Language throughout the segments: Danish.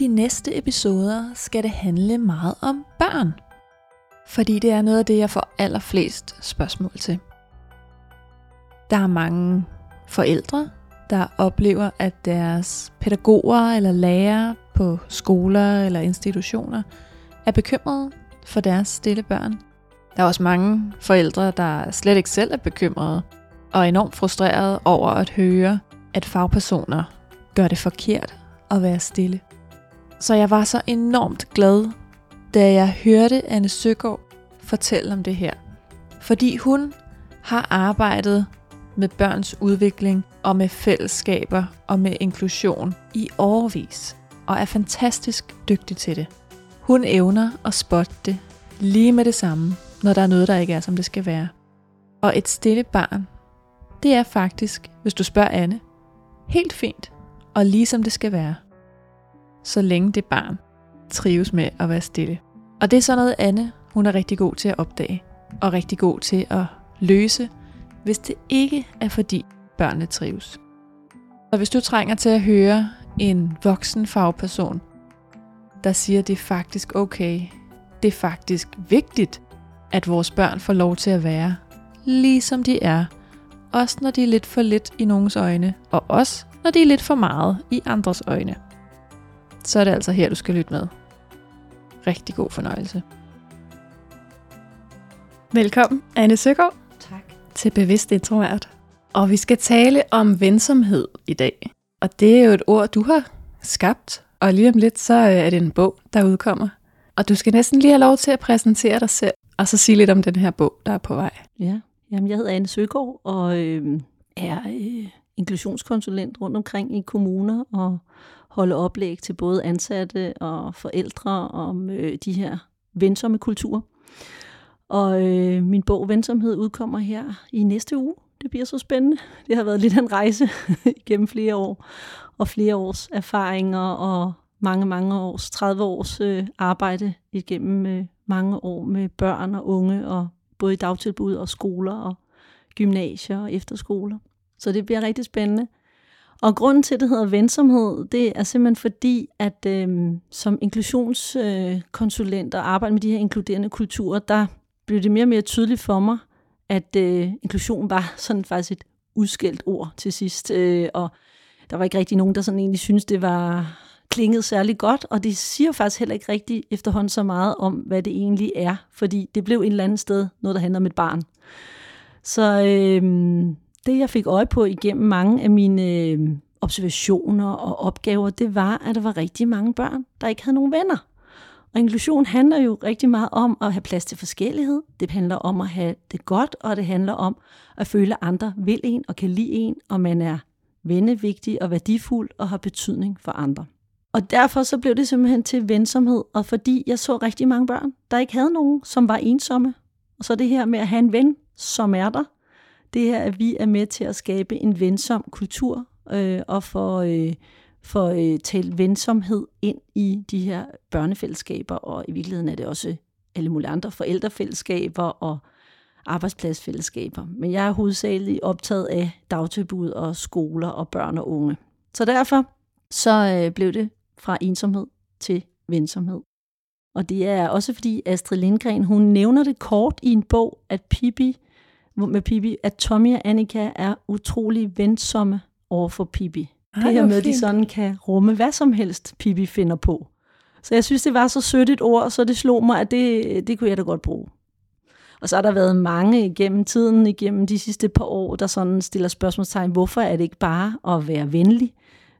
De næste episoder skal det handle meget om børn. Fordi det er noget af det, jeg får allerflest spørgsmål til. Der er mange forældre, der oplever, at deres pædagoger eller lærere på skoler eller institutioner er bekymrede for deres stille børn. Der er også mange forældre, der slet ikke selv er bekymrede og er enormt frustrerede over at høre, at fagpersoner gør det forkert at være stille. Så jeg var så enormt glad, da jeg hørte Anne Søgaard fortælle om det her. Fordi hun har arbejdet med børns udvikling og med fællesskaber og med inklusion i årvis og er fantastisk dygtig til det. Hun evner at spotte det lige med det samme, når der er noget, der ikke er, som det skal være. Og et stille barn, det er faktisk, hvis du spørger Anne, helt fint og lige som det skal være så længe det barn trives med at være stille. Og det er sådan noget, Anne hun er rigtig god til at opdage, og rigtig god til at løse, hvis det ikke er fordi børnene trives. Og hvis du trænger til at høre en voksen fagperson, der siger, at det er faktisk okay, det er faktisk vigtigt, at vores børn får lov til at være, ligesom de er, også når de er lidt for lidt i nogens øjne, og også når de er lidt for meget i andres øjne så er det altså her, du skal lytte med. Rigtig god fornøjelse. Velkommen, Anne Søgaard. Tak. Til Bevidst Introvert. Og vi skal tale om vensomhed i dag. Og det er jo et ord, du har skabt. Og lige om lidt, så er det en bog, der udkommer. Og du skal næsten lige have lov til at præsentere dig selv, og så sige lidt om den her bog, der er på vej. Ja, Jamen, jeg hedder Anne Søgaard, og øh, er øh, inklusionskonsulent rundt omkring i kommuner og holde oplæg til både ansatte og forældre om øh, de her vensomme kulturer. Og øh, min bog Vensomhed udkommer her i næste uge. Det bliver så spændende. Det har været lidt en rejse gennem flere år, og flere års erfaringer, og mange, mange års, 30 års øh, arbejde igennem øh, mange år med børn og unge, og både i dagtilbud og skoler og gymnasier og efterskoler. Så det bliver rigtig spændende. Og grunden til, at det hedder vensomhed, det er simpelthen fordi, at øh, som inklusionskonsulent og arbejde med de her inkluderende kulturer, der blev det mere og mere tydeligt for mig, at øh, inklusion var sådan faktisk et udskældt ord til sidst. Øh, og der var ikke rigtig nogen, der sådan egentlig synes det var klinget særlig godt, og det siger faktisk heller ikke rigtig efterhånden så meget om, hvad det egentlig er, fordi det blev en eller anden sted noget, der handler om et barn. Så øh, det, jeg fik øje på igennem mange af mine øh, observationer og opgaver, det var, at der var rigtig mange børn, der ikke havde nogen venner. Og inklusion handler jo rigtig meget om at have plads til forskellighed. Det handler om at have det godt, og det handler om at føle, at andre vil en og kan lide en, og man er vennevigtig og værdifuld og har betydning for andre. Og derfor så blev det simpelthen til vensomhed, og fordi jeg så rigtig mange børn, der ikke havde nogen, som var ensomme. Og så det her med at have en ven, som er der, det her, at vi er med til at skabe en vensom kultur øh, og for, øh, for øh, tale vensomhed ind i de her børnefællesskaber, og i virkeligheden er det også alle mulige andre forældrefællesskaber og arbejdspladsfællesskaber. Men jeg er hovedsageligt optaget af dagtilbud og skoler og børn og unge. Så derfor så øh, blev det fra ensomhed til vensomhed. Og det er også fordi Astrid Lindgren, hun nævner det kort i en bog, at Pippi med Pippi, at Tommy og Annika er utrolig vensomme over for Pippi. Ej, det her med, at de sådan kan rumme hvad som helst, Pippi finder på. Så jeg synes, det var så sødt et ord, så det slog mig, at det, det kunne jeg da godt bruge. Og så har der været mange igennem tiden, igennem de sidste par år, der sådan stiller spørgsmålstegn, hvorfor er det ikke bare at være venlig?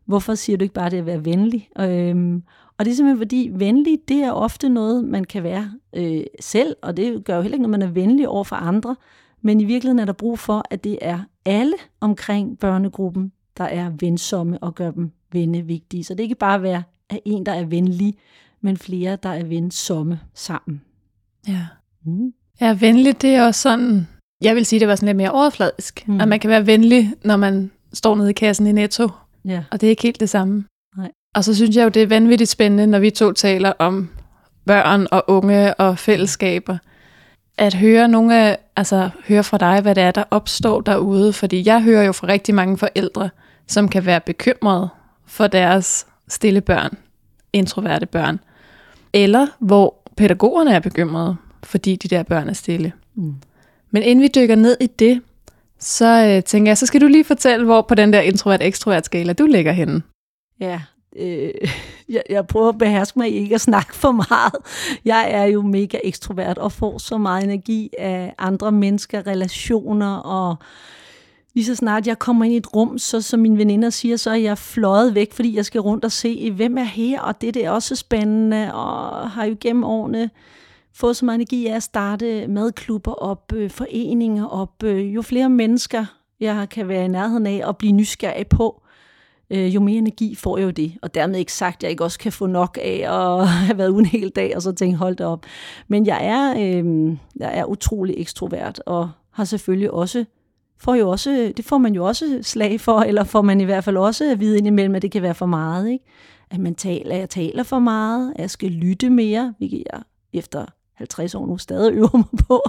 Hvorfor siger du ikke bare det at være venlig? Øhm, og det er simpelthen fordi, venlig, det er ofte noget, man kan være øh, selv, og det gør jo heller ikke, når man er venlig over for andre. Men i virkeligheden er der brug for, at det er alle omkring børnegruppen, der er vensomme og gør dem vennevigtige. Så det er ikke bare at være en, der er venlig, men flere, der er vensomme sammen. Ja. Mm. Ja, venlig, det er også sådan, jeg vil sige, det var sådan lidt mere overfladisk. Mm. At man kan være venlig, når man står nede i kassen i Netto. Ja. Og det er ikke helt det samme. Nej. Og så synes jeg jo, det er vanvittigt spændende, når vi to taler om børn og unge og fællesskaber. At høre nogle af, altså høre fra dig, hvad det er, der opstår derude. Fordi jeg hører jo fra rigtig mange forældre, som kan være bekymrede for deres stille børn, introverte børn. Eller hvor pædagogerne er bekymrede, fordi de der børn er stille. Mm. Men inden vi dykker ned i det, så øh, tænker jeg, så skal du lige fortælle, hvor på den der introvert-ekstrovert skala du ligger henne. Ja, øh, jeg, jeg prøver at beherske mig ikke at snakke for meget. Jeg er jo mega ekstrovert og får så meget energi af andre mennesker, relationer og lige så snart jeg kommer ind i et rum, så som mine veninder siger, så er jeg fløjet væk, fordi jeg skal rundt og se, hvem er her, og det, det er også spændende, og har jo gennem årene fået så meget energi af at starte madklubber op, øh, foreninger op. Øh, jo flere mennesker jeg kan være i nærheden af og blive nysgerrig på, øh, jo mere energi får jeg jo det. Og dermed ikke sagt, at jeg ikke også kan få nok af at have været ude en hel dag, og så tænke, hold det op. Men jeg er, øh, jeg er utrolig ekstrovert, og har selvfølgelig også får jo også, det får man jo også slag for, eller får man i hvert fald også at vide indimellem, at det kan være for meget. Ikke? At man taler, at jeg taler for meget, at jeg skal lytte mere, hvilket jeg efter 50 år nu stadig øver mig på.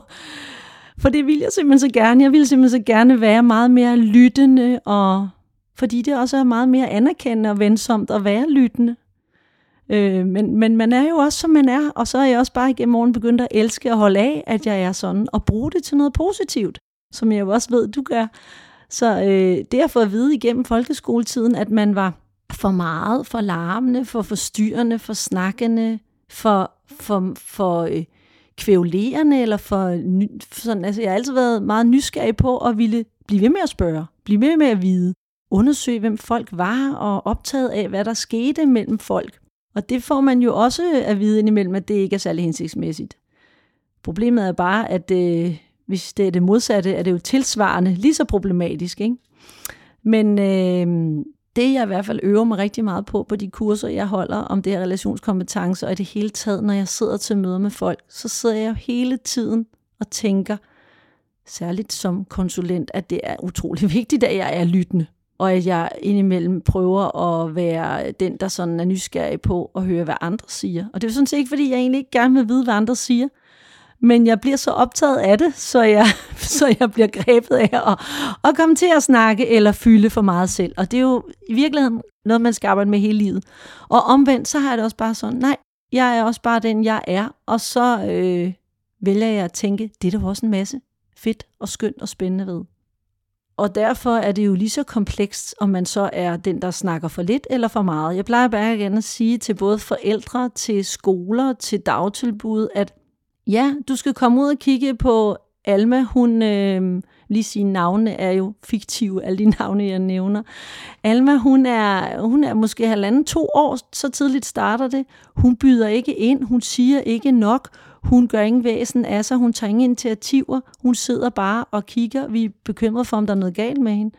For det vil jeg simpelthen så gerne. Jeg vil simpelthen så gerne være meget mere lyttende, og fordi det også er meget mere anerkendende og vensomt at være lyttende. Øh, men, men man er jo også, som man er, og så er jeg også bare igennem morgen begyndt at elske og holde af, at jeg er sådan, og bruge det til noget positivt, som jeg jo også ved, du gør. Så øh, det har fået at vide igennem folkeskoletiden, at man var for meget, for larmende, for forstyrrende, for snakkende, for, for, for øh, kvævlerende, eller for, for sådan, altså jeg har altid været meget nysgerrig på at ville blive ved med at spørge, blive ved med at vide, undersøge, hvem folk var, og optaget af, hvad der skete mellem folk. Og det får man jo også at vide indimellem, at det ikke er særlig hensigtsmæssigt. Problemet er bare, at øh, hvis det er det modsatte, er det jo tilsvarende lige så problematisk. Ikke? Men øh, det jeg i hvert fald øver mig rigtig meget på, på de kurser, jeg holder om det her relationskompetence, og i det hele taget, når jeg sidder til møder med folk, så sidder jeg jo hele tiden og tænker, særligt som konsulent, at det er utrolig vigtigt, at jeg er lyttende, og at jeg indimellem prøver at være den, der sådan er nysgerrig på at høre, hvad andre siger. Og det er sådan set ikke, fordi jeg egentlig ikke gerne vil vide, hvad andre siger, men jeg bliver så optaget af det, så jeg, så jeg bliver grebet af at, at komme til at snakke eller fylde for meget selv. Og det er jo i virkeligheden noget, man skal arbejde med hele livet. Og omvendt, så har jeg det også bare sådan, nej, jeg er også bare den, jeg er. Og så øh, vælger jeg at tænke, det er der også en masse fedt og skønt og spændende ved. Og derfor er det jo lige så komplekst, om man så er den, der snakker for lidt eller for meget. Jeg plejer bare igen at sige til både forældre, til skoler, til dagtilbud, at Ja, du skal komme ud og kigge på Alma. Hun, øh, lige sine navne er jo fiktive, alle de navne, jeg nævner. Alma, hun er, hun er måske halvanden, to år, så tidligt starter det. Hun byder ikke ind, hun siger ikke nok, hun gør ingen væsen af sig, hun tager ingen initiativer, hun sidder bare og kigger. Vi er bekymrede for, om der er noget galt med hende.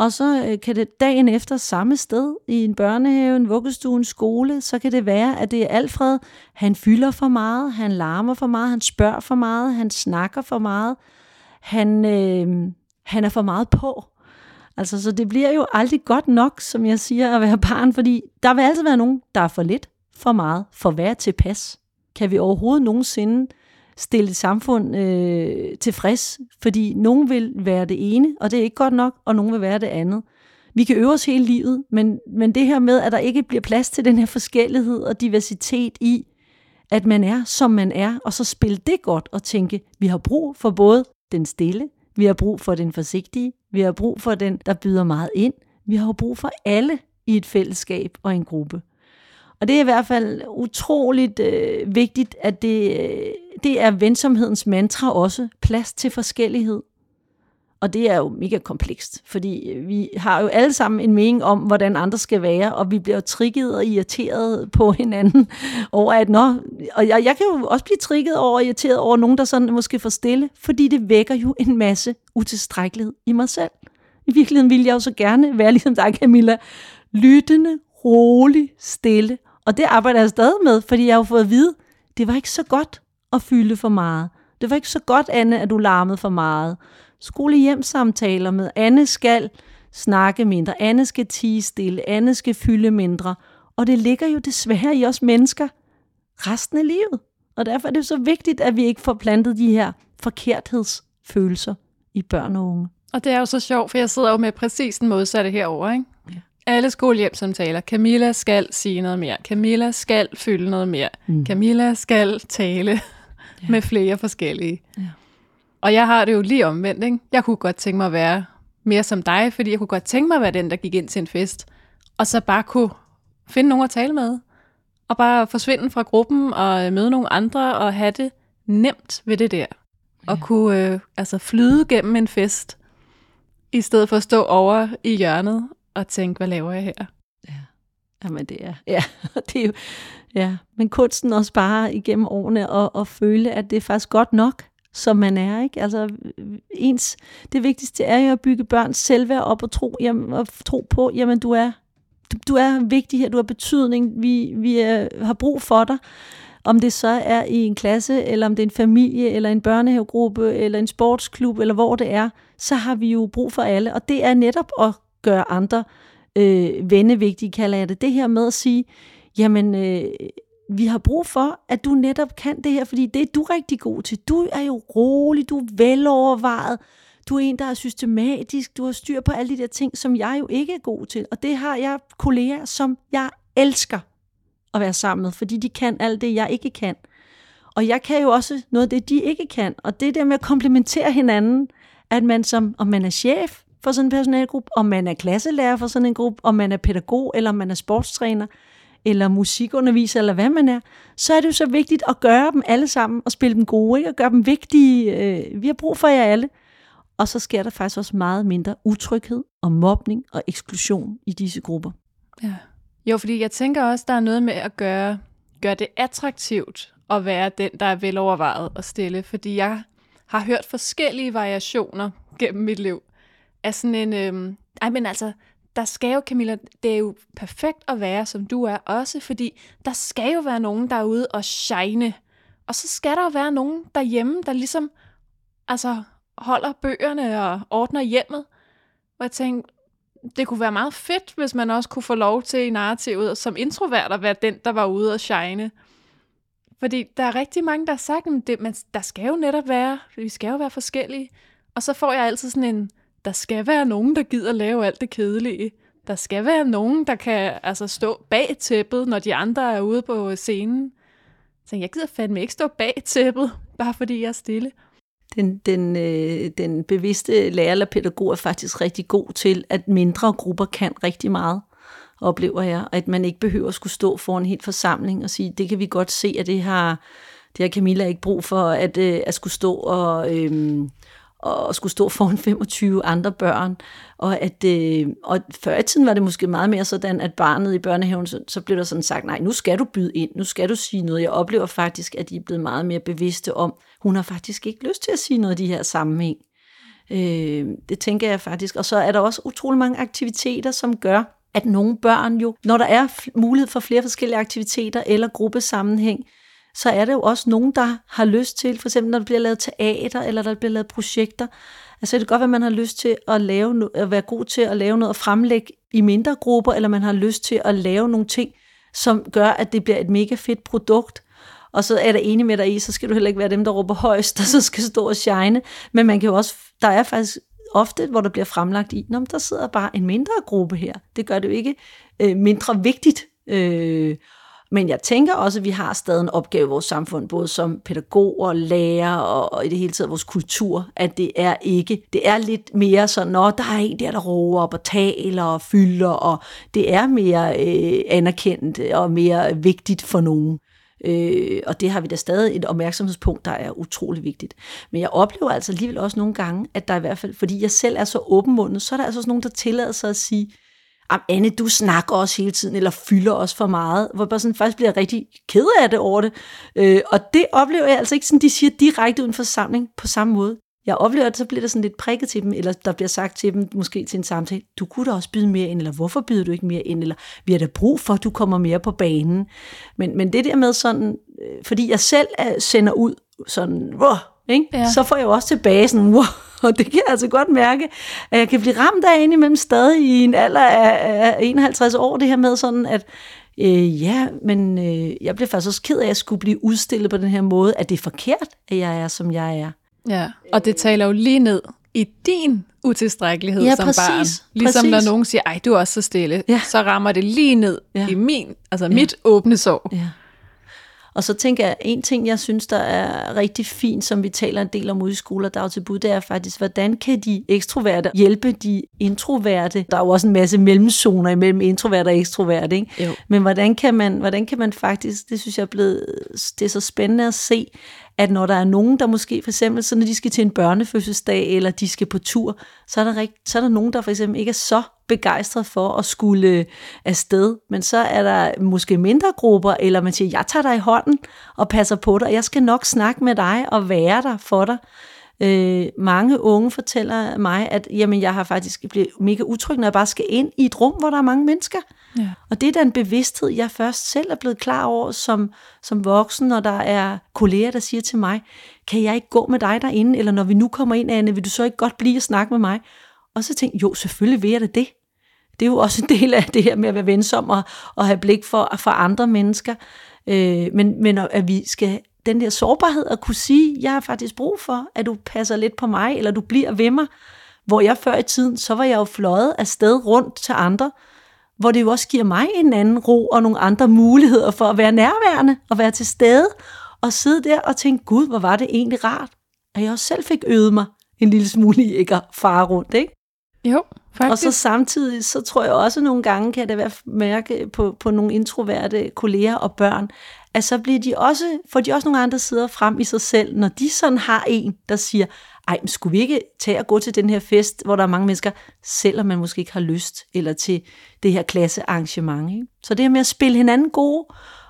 Og så øh, kan det dagen efter samme sted i en børnehave, en vuggestue, en skole, så kan det være, at det er Alfred. Han fylder for meget, han larmer for meget, han spørger for meget, han snakker for meget. Han, øh, han er for meget på. Altså, så det bliver jo aldrig godt nok, som jeg siger, at være barn, fordi der vil altid være nogen, der er for lidt, for meget, for hvad tilpas. Kan vi overhovedet nogensinde stille et samfund øh, tilfreds, fordi nogen vil være det ene, og det er ikke godt nok, og nogen vil være det andet. Vi kan øve os hele livet, men, men det her med, at der ikke bliver plads til den her forskellighed og diversitet i, at man er, som man er, og så spille det godt og tænke, vi har brug for både den stille, vi har brug for den forsigtige, vi har brug for den, der byder meget ind, vi har brug for alle i et fællesskab og en gruppe. Og det er i hvert fald utroligt øh, vigtigt, at det, øh, det er vensomhedens mantra også. Plads til forskellighed. Og det er jo mega komplekst, fordi øh, vi har jo alle sammen en mening om, hvordan andre skal være, og vi bliver jo trigget og irriteret på hinanden over, at nå, og jeg, jeg kan jo også blive trigget over og irriteret over nogen, der sådan måske får stille, fordi det vækker jo en masse utilstrækkelighed i mig selv. I virkeligheden ville jeg jo så gerne være ligesom dig, Camilla, lyttende, rolig, stille. Og det arbejder jeg stadig med, fordi jeg har fået at vide, det var ikke så godt at fylde for meget. Det var ikke så godt, Anne, at du larmede for meget. Skole-hjem-samtaler med Anne skal snakke mindre, Anne skal tige stille, Anne skal fylde mindre. Og det ligger jo desværre i os mennesker resten af livet. Og derfor er det så vigtigt, at vi ikke får plantet de her forkerthedsfølelser i børn og unge. Og det er jo så sjovt, for jeg sidder jo med præcis den modsatte herover, ikke? Alle skolehjemsamtaler. Camilla skal sige noget mere. Camilla skal fylde noget mere. Mm. Camilla skal tale ja. med flere forskellige. Ja. Og jeg har det jo lige omvendt, ikke? Jeg kunne godt tænke mig at være mere som dig, fordi jeg kunne godt tænke mig at være den, der gik ind til en fest, og så bare kunne finde nogen at tale med, og bare forsvinde fra gruppen og møde nogle andre og have det nemt ved det der. Og ja. kunne øh, altså flyde gennem en fest, i stedet for at stå over i hjørnet og tænke, hvad laver jeg her? Ja, Jamen, det er, ja, det er jo, ja. Men kunsten også bare igennem årene at, at føle, at det er faktisk godt nok, som man er. Ikke? Altså, ens, det vigtigste er jo at bygge børns selvværd op og tro, jamen, og tro på, jamen du er, du, du er vigtig her, du har betydning, vi, vi er, har brug for dig. Om det så er i en klasse, eller om det er en familie, eller en børnehavegruppe, eller en sportsklub, eller hvor det er, så har vi jo brug for alle. Og det er netop at gøre andre øh, vendevigtige, kalder jeg det. Det her med at sige, jamen, øh, vi har brug for, at du netop kan det her, fordi det er du rigtig god til. Du er jo rolig, du er velovervejet, du er en, der er systematisk, du har styr på alle de der ting, som jeg jo ikke er god til. Og det har jeg kolleger, som jeg elsker at være sammen med, fordi de kan alt det, jeg ikke kan. Og jeg kan jo også noget af det, de ikke kan. Og det der med at komplementere hinanden, at man som, om man er chef for sådan en personalgruppe, om man er klasselærer for sådan en gruppe, om man er pædagog, eller om man er sportstræner, eller musikunderviser, eller hvad man er, så er det jo så vigtigt at gøre dem alle sammen, og spille dem gode, ikke? og gøre dem vigtige. Øh, vi har brug for jer alle. Og så sker der faktisk også meget mindre utryghed og mobning og eksklusion i disse grupper. Ja. Jo, fordi jeg tænker også, der er noget med at gøre, gøre det attraktivt at være den, der er velovervejet og stille, fordi jeg har hørt forskellige variationer gennem mit liv er sådan en, Øh, ej men altså, der skal jo, Camilla, det er jo perfekt at være, som du er også, fordi der skal jo være nogen, der er ude og shine. Og så skal der jo være nogen derhjemme, der ligesom altså, holder bøgerne og ordner hjemmet. Og jeg tænkte, det kunne være meget fedt, hvis man også kunne få lov til i narrativet som introvert at være den, der var ude og shine. Fordi der er rigtig mange, der har sagt, at det, der skal jo netop være, vi skal jo være forskellige. Og så får jeg altid sådan en, der skal være nogen, der gider lave alt det kedelige. Der skal være nogen, der kan altså, stå bag tæppet, når de andre er ude på scenen. Så jeg gider fandme ikke stå bag tæppet, bare fordi jeg er stille. Den, den, øh, den bevidste lærer eller pædagog er faktisk rigtig god til, at mindre grupper kan rigtig meget, oplever jeg. At man ikke behøver at skulle stå for en hel forsamling og sige, det kan vi godt se, at det har, det har Camilla ikke brug for, at, øh, at skulle stå og... Øh, og skulle stå foran 25 andre børn. Og, at, øh, og før i tiden var det måske meget mere sådan, at barnet i børnehaven, så, så blev der sådan sagt, nej, nu skal du byde ind, nu skal du sige noget. Jeg oplever faktisk, at de er blevet meget mere bevidste om, hun har faktisk ikke lyst til at sige noget af de her sammenhæng. Øh, det tænker jeg faktisk. Og så er der også utrolig mange aktiviteter, som gør, at nogle børn jo, når der er mulighed for flere forskellige aktiviteter eller gruppesammenhæng, så er der jo også nogen, der har lyst til, for eksempel når der bliver lavet teater, eller der bliver lavet projekter, altså det kan godt være, at man har lyst til at, lave, at være god til at lave noget og fremlægge i mindre grupper, eller man har lyst til at lave nogle ting, som gør, at det bliver et mega fedt produkt, og så er der enig med dig i, så skal du heller ikke være dem, der råber højst, og så skal stå og shine. Men man kan jo også, der er faktisk ofte, hvor der bliver fremlagt i, Nå, der sidder bare en mindre gruppe her. Det gør det jo ikke øh, mindre vigtigt. Øh, men jeg tænker også, at vi har stadig en opgave i vores samfund, både som pædagoger, lærer og, og i det hele taget vores kultur, at det er ikke, det er lidt mere sådan, når der er en der, der roer op og taler og fylder, og det er mere øh, anerkendt og mere vigtigt for nogen. Øh, og det har vi da stadig et opmærksomhedspunkt, der er utrolig vigtigt. Men jeg oplever altså alligevel også nogle gange, at der i hvert fald, fordi jeg selv er så åbenmundet, så er der altså også nogen, der tillader sig at sige, Anne, du snakker også hele tiden, eller fylder også for meget, hvor jeg bare sådan faktisk bliver rigtig ked af det over det. Øh, og det oplever jeg altså ikke, sådan de siger direkte uden for samling på samme måde. Jeg oplever, at så bliver der sådan lidt prikket til dem, eller der bliver sagt til dem, måske til en samtale, du kunne da også byde mere ind, eller hvorfor byder du ikke mere ind, eller vi har da brug for, at du kommer mere på banen. Men, men det der med sådan, øh, fordi jeg selv øh, sender ud sådan, ikke? Ja. så får jeg jo også tilbage sådan, wow, og det kan jeg altså godt mærke, at jeg kan blive ramt af imellem stadig i en alder af, af 51 år, det her med sådan, at øh, ja, men øh, jeg bliver faktisk også ked af, at jeg skulle blive udstillet på den her måde, at det er forkert, at jeg er, som jeg er. Ja, og det taler jo lige ned i din utilstrækkelighed ja, som præcis, barn. Ligesom præcis. når nogen siger, ej, du er også så stille, Ja. så rammer det lige ned Ja. i min, altså mit åbne sår. Ja. Og så tænker jeg, en ting, jeg synes, der er rigtig fint, som vi taler en del om ude i skole og dagtilbud, det er faktisk, hvordan kan de ekstroverte hjælpe de introverte? Der er jo også en masse mellemzoner imellem introverte og ekstroverte, ikke? Jo. Men hvordan kan, man, hvordan kan man faktisk, det synes jeg er blevet, det er så spændende at se, at når der er nogen, der måske for eksempel, så når de skal til en børnefødselsdag, eller de skal på tur, så er der, rigt, så er der nogen, der for eksempel ikke er så begejstret for at skulle øh, afsted, men så er der måske mindre grupper, eller man siger, jeg tager dig i hånden og passer på dig, og jeg skal nok snakke med dig og være der for dig. Øh, mange unge fortæller mig, at jamen, jeg har faktisk blevet mega utryg, når jeg bare skal ind i et rum, hvor der er mange mennesker. Ja. Og det er den en bevidsthed, jeg først selv er blevet klar over som, som voksen, når der er kolleger, der siger til mig, kan jeg ikke gå med dig derinde, eller når vi nu kommer ind, Anne, vil du så ikke godt blive og snakke med mig? Og så tænkte jeg, jo, selvfølgelig vil jeg da det. Det er jo også en del af det her med at være vensom og, og have blik for, for andre mennesker. Øh, men, men at vi skal den der sårbarhed at kunne sige, jeg har faktisk brug for, at du passer lidt på mig, eller du bliver ved mig. Hvor jeg før i tiden, så var jeg jo fløjet afsted rundt til andre, hvor det jo også giver mig en anden ro og nogle andre muligheder for at være nærværende og være til stede og sidde der og tænke, gud, hvor var det egentlig rart, at jeg også selv fik øvet mig en lille smule i ikke at fare rundt, ikke? Jo, faktisk. Og så samtidig, så tror jeg også nogle gange, kan da være mærke på, på nogle introverte kolleger og børn, at så bliver de også, får de også nogle andre sider frem i sig selv, når de sådan har en, der siger, ej, men skulle vi ikke tage og gå til den her fest, hvor der er mange mennesker, selvom man måske ikke har lyst, eller til det her klassearrangement. Ikke? Så det her med at spille hinanden gode,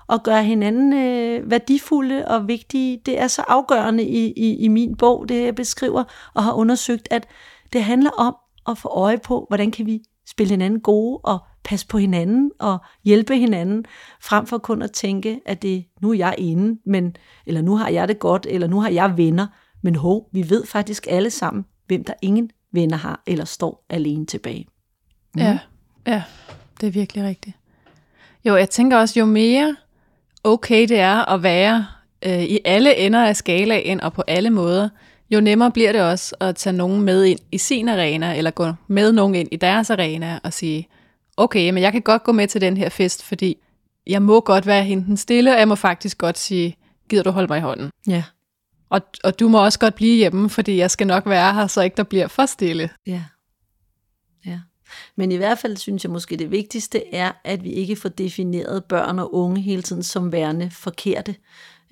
og gøre hinanden øh, værdifulde og vigtige, det er så afgørende i, i, i min bog, det jeg beskriver, og har undersøgt, at det handler om at få øje på, hvordan kan vi spille hinanden gode og passe på hinanden og hjælpe hinanden, frem for kun at tænke, at det nu er jeg inde, men, eller nu har jeg det godt, eller nu har jeg venner, men hov, vi ved faktisk alle sammen, hvem der ingen venner har, eller står alene tilbage. Ja, ja, det er virkelig rigtigt. Jo, jeg tænker også, jo mere okay det er at være øh, i alle ender af skalaen og på alle måder, jo nemmere bliver det også at tage nogen med ind i sin arena, eller gå med nogen ind i deres arena og sige, okay, men jeg kan godt gå med til den her fest, fordi jeg må godt være hende den stille, og jeg må faktisk godt sige, gider du holde mig i hånden? Ja, og, og du må også godt blive hjemme, fordi jeg skal nok være her, så ikke der bliver for stille. ja. Ja. Men i hvert fald synes jeg måske det vigtigste er, at vi ikke får defineret børn og unge hele tiden som værende forkerte.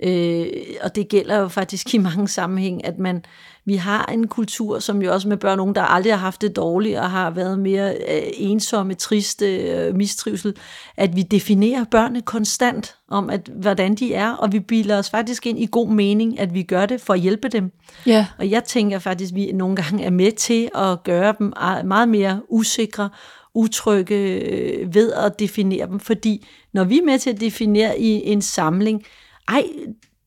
Øh, og det gælder jo faktisk i mange sammenhæng, at man, vi har en kultur, som jo også med børn og unge, der aldrig har haft det dårligt og har været mere øh, ensomme, triste, øh, mistrivsel, at vi definerer børnene konstant om, at, hvordan de er, og vi bilder os faktisk ind i god mening, at vi gør det for at hjælpe dem. Ja. Og jeg tænker faktisk, at vi nogle gange er med til at gøre dem meget mere usikre, utrygge øh, ved at definere dem. Fordi når vi er med til at definere i en samling, ej,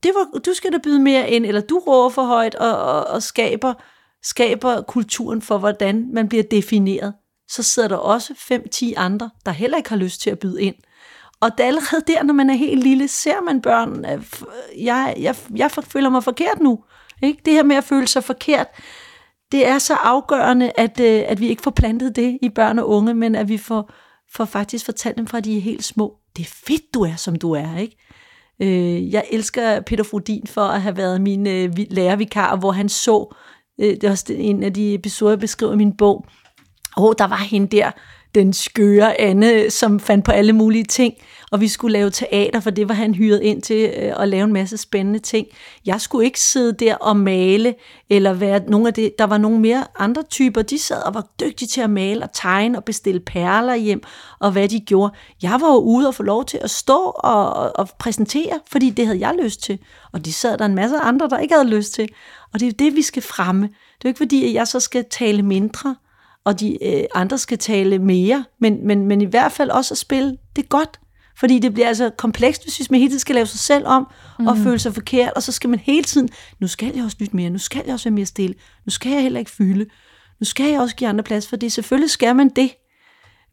det var, du skal da byde mere ind, eller du råber for højt og, og, og skaber, skaber kulturen for, hvordan man bliver defineret, så sidder der også 5-10 andre, der heller ikke har lyst til at byde ind. Og det er allerede der, når man er helt lille, ser man børn, jeg, jeg, jeg føler mig forkert nu. Ikke? Det her med at føle sig forkert, det er så afgørende, at, øh, at vi ikke får plantet det i børn og unge, men at vi får, får faktisk fortalt dem fra, at de er helt små. Det er fedt, du er, som du er, ikke? Øh, jeg elsker Peter Frodin for at have været min øh, lærervikar, hvor han så, øh, det er også en af de episoder, jeg beskriver i min bog, åh, oh, der var hende der, den skøre Anne, som fandt på alle mulige ting, og vi skulle lave teater, for det var han hyret ind til øh, at lave en masse spændende ting. Jeg skulle ikke sidde der og male, eller være nogle af det, der var nogle mere andre typer, de sad og var dygtige til at male og tegne og bestille perler hjem, og hvad de gjorde. Jeg var jo ude og få lov til at stå og, og, og præsentere, fordi det havde jeg lyst til, og de sad der en masse andre, der ikke havde lyst til. Og det er jo det, vi skal fremme. Det er jo ikke fordi, at jeg så skal tale mindre, og de øh, andre skal tale mere, men, men, men i hvert fald også at spille det godt. Fordi det bliver altså komplekst, hvis man hele tiden skal lave sig selv om, mm. og mhm. føle sig forkert, og så skal man hele tiden, nu skal jeg også lytte mere, nu skal jeg også være mere stille, nu skal jeg heller ikke fylde, nu skal jeg også give andre plads, for det selvfølgelig skal man det.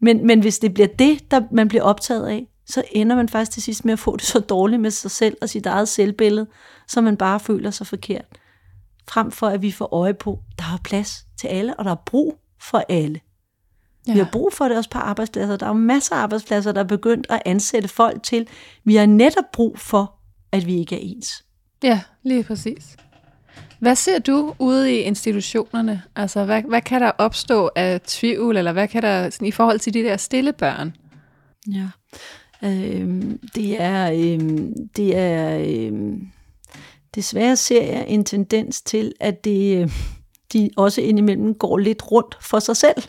Men, men hvis det bliver det, der man bliver optaget af, så ender man faktisk til sidst med at få det så dårligt med sig selv og sit eget selvbillede, så man bare føler sig forkert. Frem for at vi får øje på, der er plads til alle, og der er brug for alle. Ja. Vi har brug for det også på arbejdspladser. Der er masser af arbejdspladser, der er begyndt at ansætte folk til. Vi har netop brug for, at vi ikke er ens. Ja, lige præcis. Hvad ser du ude i institutionerne? Altså, hvad, hvad kan der opstå af tvivl, eller hvad kan der sådan, i forhold til de der stille børn? Ja, øhm, det er, øhm, det er øhm, desværre ser jeg en tendens til, at det, øh, de også indimellem går lidt rundt for sig selv.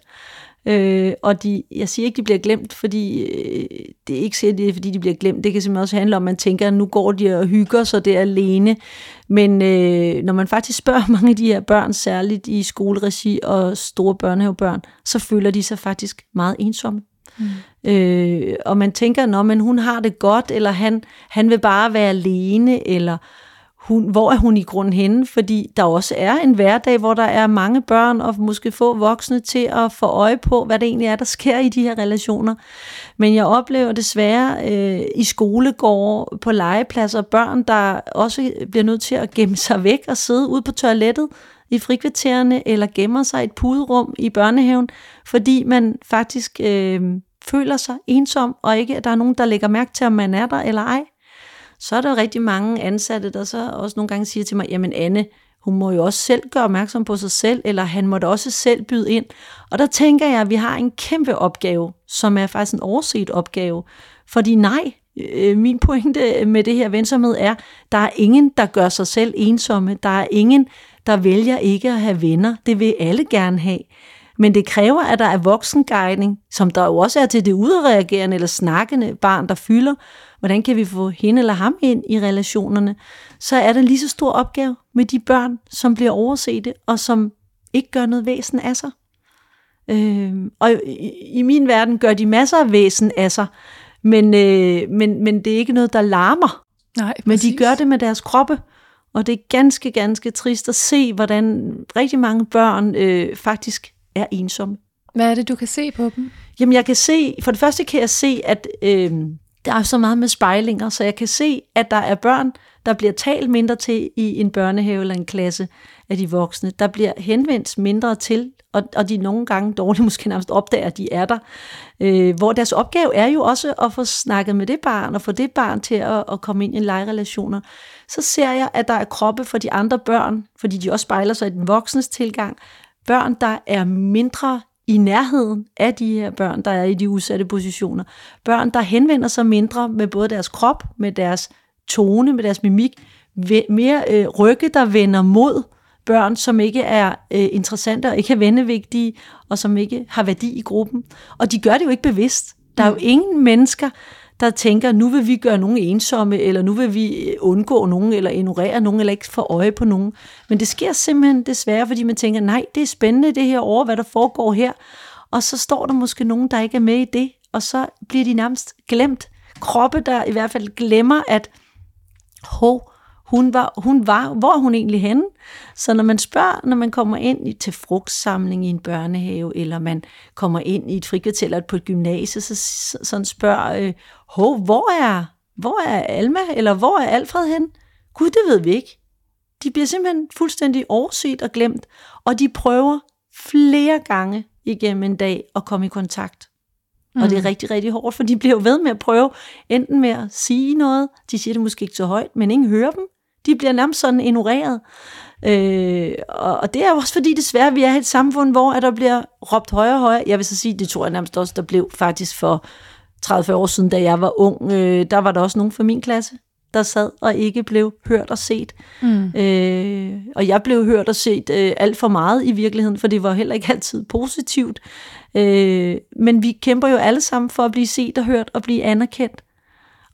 Øh, og de, jeg siger ikke, de bliver glemt, fordi øh, det er ikke sikkert, det er, fordi de bliver glemt. Det kan simpelthen også handle om, at man tænker, at nu går de og hygger sig der alene. Men øh, når man faktisk spørger mange af de her børn, særligt i skoleregi og store børnehavebørn, så føler de sig faktisk meget ensomme. Mm. Øh, og man tænker, når men hun har det godt, eller han, han vil bare være alene, eller hun, hvor er hun i grunden henne? Fordi der også er en hverdag, hvor der er mange børn og måske få voksne til at få øje på, hvad det egentlig er, der sker i de her relationer. Men jeg oplever desværre øh, i skolegårde, på legepladser, børn, der også bliver nødt til at gemme sig væk og sidde ude på toilettet i frikvartererne, eller gemmer sig i et puderum i børnehaven, fordi man faktisk øh, føler sig ensom, og ikke at der er nogen, der lægger mærke til, om man er der eller ej så er der rigtig mange ansatte, der så også nogle gange siger til mig, jamen Anne, hun må jo også selv gøre opmærksom på sig selv, eller han må da også selv byde ind. Og der tænker jeg, at vi har en kæmpe opgave, som er faktisk en overset opgave. Fordi nej, øh, min pointe med det her vensomhed er, der er ingen, der gør sig selv ensomme. Der er ingen, der vælger ikke at have venner. Det vil alle gerne have. Men det kræver, at der er voksenguidning, som der jo også er til det udreagerende eller snakkende barn, der fylder, hvordan kan vi få hende eller ham ind i relationerne, så er der lige så stor opgave med de børn, som bliver overset og som ikke gør noget væsen af sig. Øh, og i, i min verden gør de masser af væsen af sig, men, øh, men, men det er ikke noget, der larmer. Nej, men de gør det med deres kroppe, og det er ganske, ganske trist at se, hvordan rigtig mange børn øh, faktisk er ensomme. Hvad er det, du kan se på dem? Jamen, jeg kan se, for det første kan jeg se, at øh, der er så meget med spejlinger, så jeg kan se, at der er børn, der bliver talt mindre til i en børnehave eller en klasse af de voksne. Der bliver henvendt mindre til, og, og de nogle gange dårligt måske nærmest opdager, at de er der. Øh, hvor deres opgave er jo også at få snakket med det barn, og få det barn til at, at komme ind i legerelationer. Så ser jeg, at der er kroppe for de andre børn, fordi de også spejler sig i den voksnes tilgang. Børn, der er mindre i nærheden af de her børn, der er i de udsatte positioner. Børn, der henvender sig mindre med både deres krop, med deres tone, med deres mimik, mere øh, rygge, der vender mod børn, som ikke er øh, interessante og ikke er vennevigtige, og som ikke har værdi i gruppen. Og de gør det jo ikke bevidst. Der er jo mm. ingen mennesker, der tænker, nu vil vi gøre nogen ensomme, eller nu vil vi øh, undgå nogen, eller ignorere nogen, eller ikke få øje på nogen. Men det sker simpelthen desværre, fordi man tænker, nej, det er spændende det her over, hvad der foregår her. Og så står der måske nogen, der ikke er med i det, og så bliver de nærmest glemt. Kroppe, der i hvert fald glemmer, at hov, hun var, hun var, hvor hun egentlig henne? Så når man spørger, når man kommer ind til frugtsamling i en børnehave, eller man kommer ind i et frikvarter eller på et gymnasie, så sådan spørger, øh, hov, hvor er, hvor er Alma, eller hvor er Alfred hen? Gud, det ved vi ikke. De bliver simpelthen fuldstændig overset og glemt, og de prøver flere gange igennem en dag at komme i kontakt. Mm. Og det er mm. rigtig, rigtig hårdt, for de bliver jo ved med at prøve, enten med at sige noget, de siger det måske ikke så højt, men ingen hører dem, de bliver nærmest sådan ignoreret. Øh, og, og det er også fordi desværre, vi er et samfund, hvor at der bliver råbt højere og højere. Jeg vil så sige, det tror jeg nærmest også, der blev faktisk for 30 år siden, da jeg var ung. Øh, der var der også nogen fra min klasse, der sad og ikke blev hørt og set. Mm. Øh, og jeg blev hørt og set øh, alt for meget i virkeligheden, for det var heller ikke altid positivt. Øh, men vi kæmper jo alle sammen for at blive set og hørt og blive anerkendt.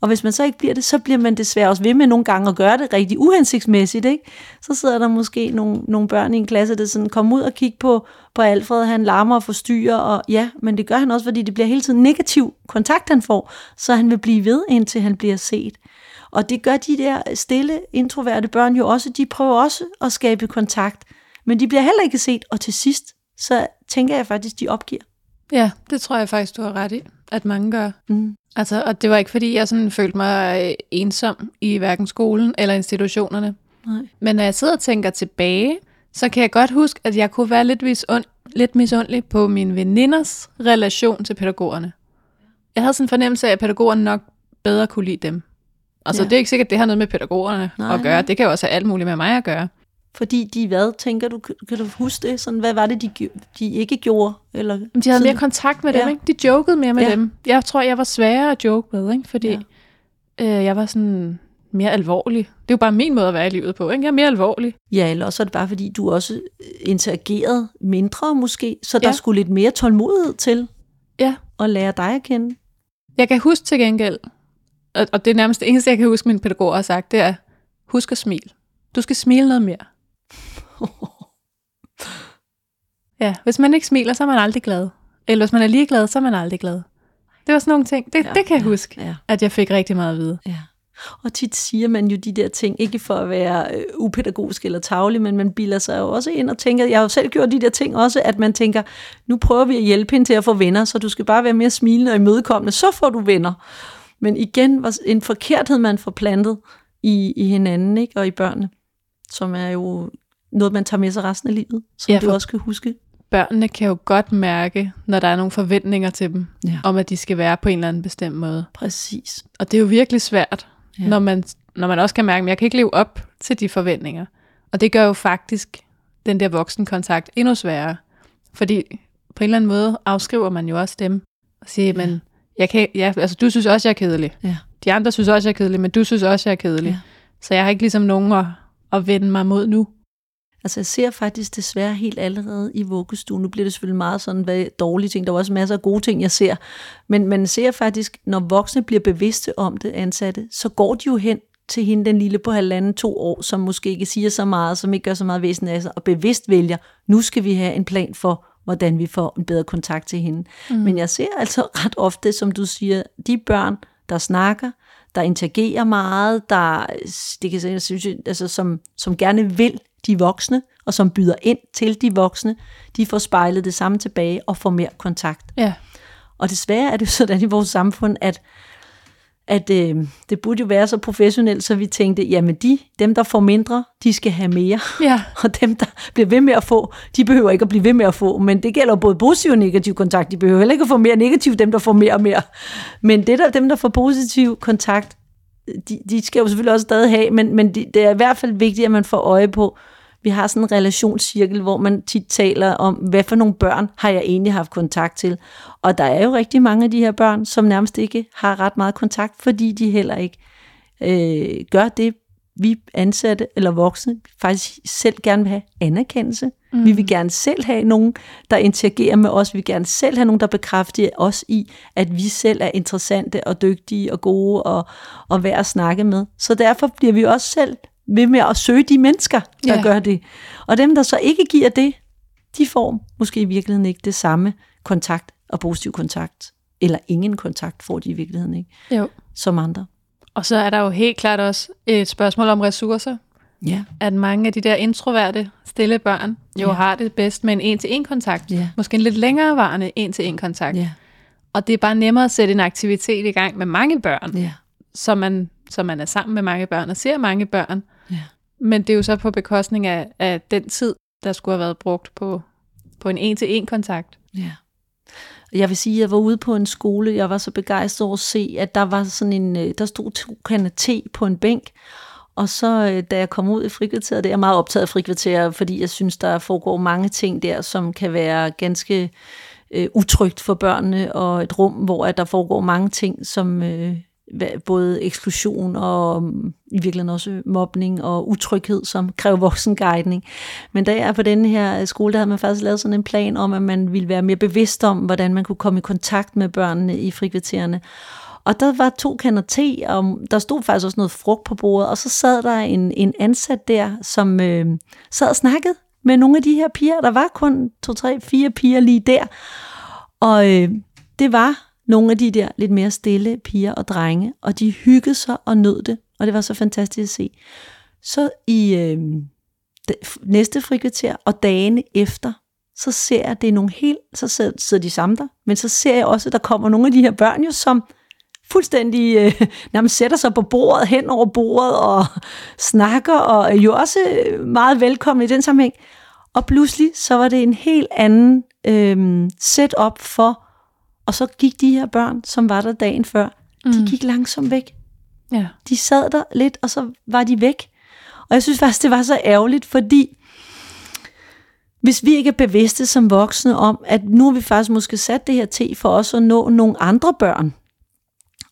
Og hvis man så ikke bliver det, så bliver man desværre også ved med nogle gange at gøre det rigtig uhensigtsmæssigt. Ikke? Så sidder der måske nogle, nogle børn i en klasse, der sådan kommer ud og kigger på, på Alfred, han larmer og forstyrrer, og ja, men det gør han også, fordi det bliver hele tiden negativ kontakt, han får, så han vil blive ved, indtil han bliver set. Og det gør de der stille, introverte børn jo også. De prøver også at skabe kontakt, men de bliver heller ikke set, og til sidst, så tænker jeg faktisk, de opgiver. Ja, det tror jeg faktisk, du har ret i, at mange gør. Mm. Altså, og det var ikke, fordi jeg sådan følte mig øh, ensom i hverken skolen eller institutionerne. Nej. Men når jeg sidder og tænker tilbage, så kan jeg godt huske, at jeg kunne være lidt, misund, lidt misundelig på mine veninders relation til pædagogerne. Jeg havde sådan en fornemmelse af, at pædagogerne nok bedre kunne lide dem. Altså, ja. det er ikke sikkert, at det har noget med pædagogerne Nej. at gøre. Det kan jo også have alt muligt med mig at gøre. Fordi de hvad, tænker du, kan du huske det? Sådan, hvad var det, de, de ikke gjorde? Eller de havde mere kontakt med dem, ja. ikke? De jokede mere med ja. dem. Jeg tror, jeg var sværere at joke med, ikke? Fordi ja. øh, jeg var sådan mere alvorlig. Det er jo bare min måde at være i livet på, ikke? Jeg er mere alvorlig. Ja, eller også er det bare, fordi du også interagerede mindre måske, så der ja. skulle lidt mere tålmodighed til ja. at lære dig at kende. Jeg kan huske til gengæld, og, og det er nærmest det eneste, jeg kan huske, min pædagog har sagt, det er, husk at smile. Du skal smile noget mere. ja, hvis man ikke smiler, så er man aldrig glad. Eller hvis man er ligeglad, så er man aldrig glad. Det var sådan nogle ting. Det, ja, det kan jeg ja, huske, ja. at jeg fik rigtig meget at vide. Ja. Og tit siger man jo de der ting, ikke for at være øh, upædagogisk eller tavlig, men man bilder sig jo også ind og tænker, jeg har jo selv gjort de der ting også, at man tænker, nu prøver vi at hjælpe hende til at få venner, så du skal bare være mere smilende og imødekommende, så får du venner. Men igen var en forkerthed, man får plantet i, i hinanden ikke? og i børnene, som er jo noget, man tager med sig resten af livet, som ja, du også kan huske. Børnene kan jo godt mærke, når der er nogle forventninger til dem, ja. om at de skal være på en eller anden bestemt måde. Præcis. Og det er jo virkelig svært, ja. når, man, når man også kan mærke, at jeg kan ikke leve op til de forventninger. Og det gør jo faktisk den der voksenkontakt endnu sværere. Fordi på en eller anden måde afskriver man jo også dem og siger, ja. men jeg kan, ja, altså, du synes også, jeg er kedelig. Ja. De andre synes også, jeg er kedelig, men du synes også, jeg er kedelig. Ja. Så jeg har ikke ligesom nogen at, at vende mig mod nu. Altså jeg ser faktisk desværre helt allerede i vuggestuen. Nu bliver det selvfølgelig meget sådan hvad dårlige ting. Der er også masser af gode ting, jeg ser. Men man ser faktisk, når voksne bliver bevidste om det ansatte, så går de jo hen til hende, den lille på halvanden, to år, som måske ikke siger så meget, som ikke gør så meget væsen af sig, og bevidst vælger, nu skal vi have en plan for, hvordan vi får en bedre kontakt til hende. Mm. Men jeg ser altså ret ofte, som du siger, de børn, der snakker, der interagerer meget, der det kan jeg synes, altså, som, som gerne vil de voksne, og som byder ind til de voksne, de får spejlet det samme tilbage og får mere kontakt. Ja. Og desværre er det sådan i vores samfund, at at øh, det burde jo være så professionelt, så vi tænkte, jamen de, dem der får mindre, de skal have mere. Ja. og dem der bliver ved med at få, de behøver ikke at blive ved med at få, men det gælder både positiv og negativ kontakt. De behøver heller ikke at få mere negativ, dem der får mere og mere. Men det der, dem der får positiv kontakt, de, de skal jo selvfølgelig også stadig have, men, men de, det er i hvert fald vigtigt, at man får øje på, vi har sådan en relationscirkel, hvor man tit taler om, hvad for nogle børn har jeg egentlig haft kontakt til. Og der er jo rigtig mange af de her børn, som nærmest ikke har ret meget kontakt, fordi de heller ikke øh, gør det, vi ansatte eller voksne faktisk selv gerne vil have anerkendelse. Mm. Vi vil gerne selv have nogen, der interagerer med os. Vi vil gerne selv have nogen, der bekræfter os i, at vi selv er interessante og dygtige og gode og, og værd at snakke med. Så derfor bliver vi også selv ved med at søge de mennesker, der ja. gør det. Og dem, der så ikke giver det, de får måske i virkeligheden ikke det samme kontakt og positiv kontakt. Eller ingen kontakt får de i virkeligheden ikke, jo. som andre. Og så er der jo helt klart også et spørgsmål om ressourcer. Ja. At mange af de der introverte, stille børn jo ja. har det bedst med en en-til-en kontakt. Ja. Måske en lidt længerevarende en-til-en kontakt. Ja. Og det er bare nemmere at sætte en aktivitet i gang med mange børn, ja. så, man, så man er sammen med mange børn og ser mange børn. Ja. Men det er jo så på bekostning af, af den tid, der skulle have været brugt på, på en en-til-en kontakt. Ja. Jeg vil sige, at jeg var ude på en skole, jeg var så begejstret over at se, at der var sådan en, øh, der stod to kander te på en bænk, Og så øh, da jeg kom ud i frikvarteret, det er jeg meget optaget af frikvarteret, fordi jeg synes, der foregår mange ting der, som kan være ganske øh, utrygt for børnene, og et rum, hvor at der foregår mange ting, som øh, både eksklusion og mm, i virkeligheden også mobning og utryghed, som kræver voksenguidning. Men da jeg er på den her øh, skole, der havde man faktisk lavet sådan en plan om, at man ville være mere bevidst om, hvordan man kunne komme i kontakt med børnene i frikvartererne. Og der var to kander te, og der stod faktisk også noget frugt på bordet, og så sad der en, en ansat der, som øh, sad og snakkede med nogle af de her piger. Der var kun to, tre, fire piger lige der. Og øh, det var nogle af de der lidt mere stille piger og drenge, og de hyggede sig og nød det, og det var så fantastisk at se. Så i øh, næste frikvarter og dagene efter, så ser jeg, at det er nogle helt, så sidder de sammen der, men så ser jeg også, at der kommer nogle af de her børn jo, som fuldstændig øh, nærmest sætter sig på bordet, hen over bordet og snakker, og er jo også øh, meget velkommen i den sammenhæng. Og pludselig så var det en helt anden øh, setup for, og så gik de her børn, som var der dagen før, mm. de gik langsomt væk. Ja. De sad der lidt, og så var de væk. Og jeg synes faktisk, det var så ærgerligt, fordi hvis vi ikke er bevidste som voksne om, at nu har vi faktisk måske sat det her til for os at nå nogle andre børn.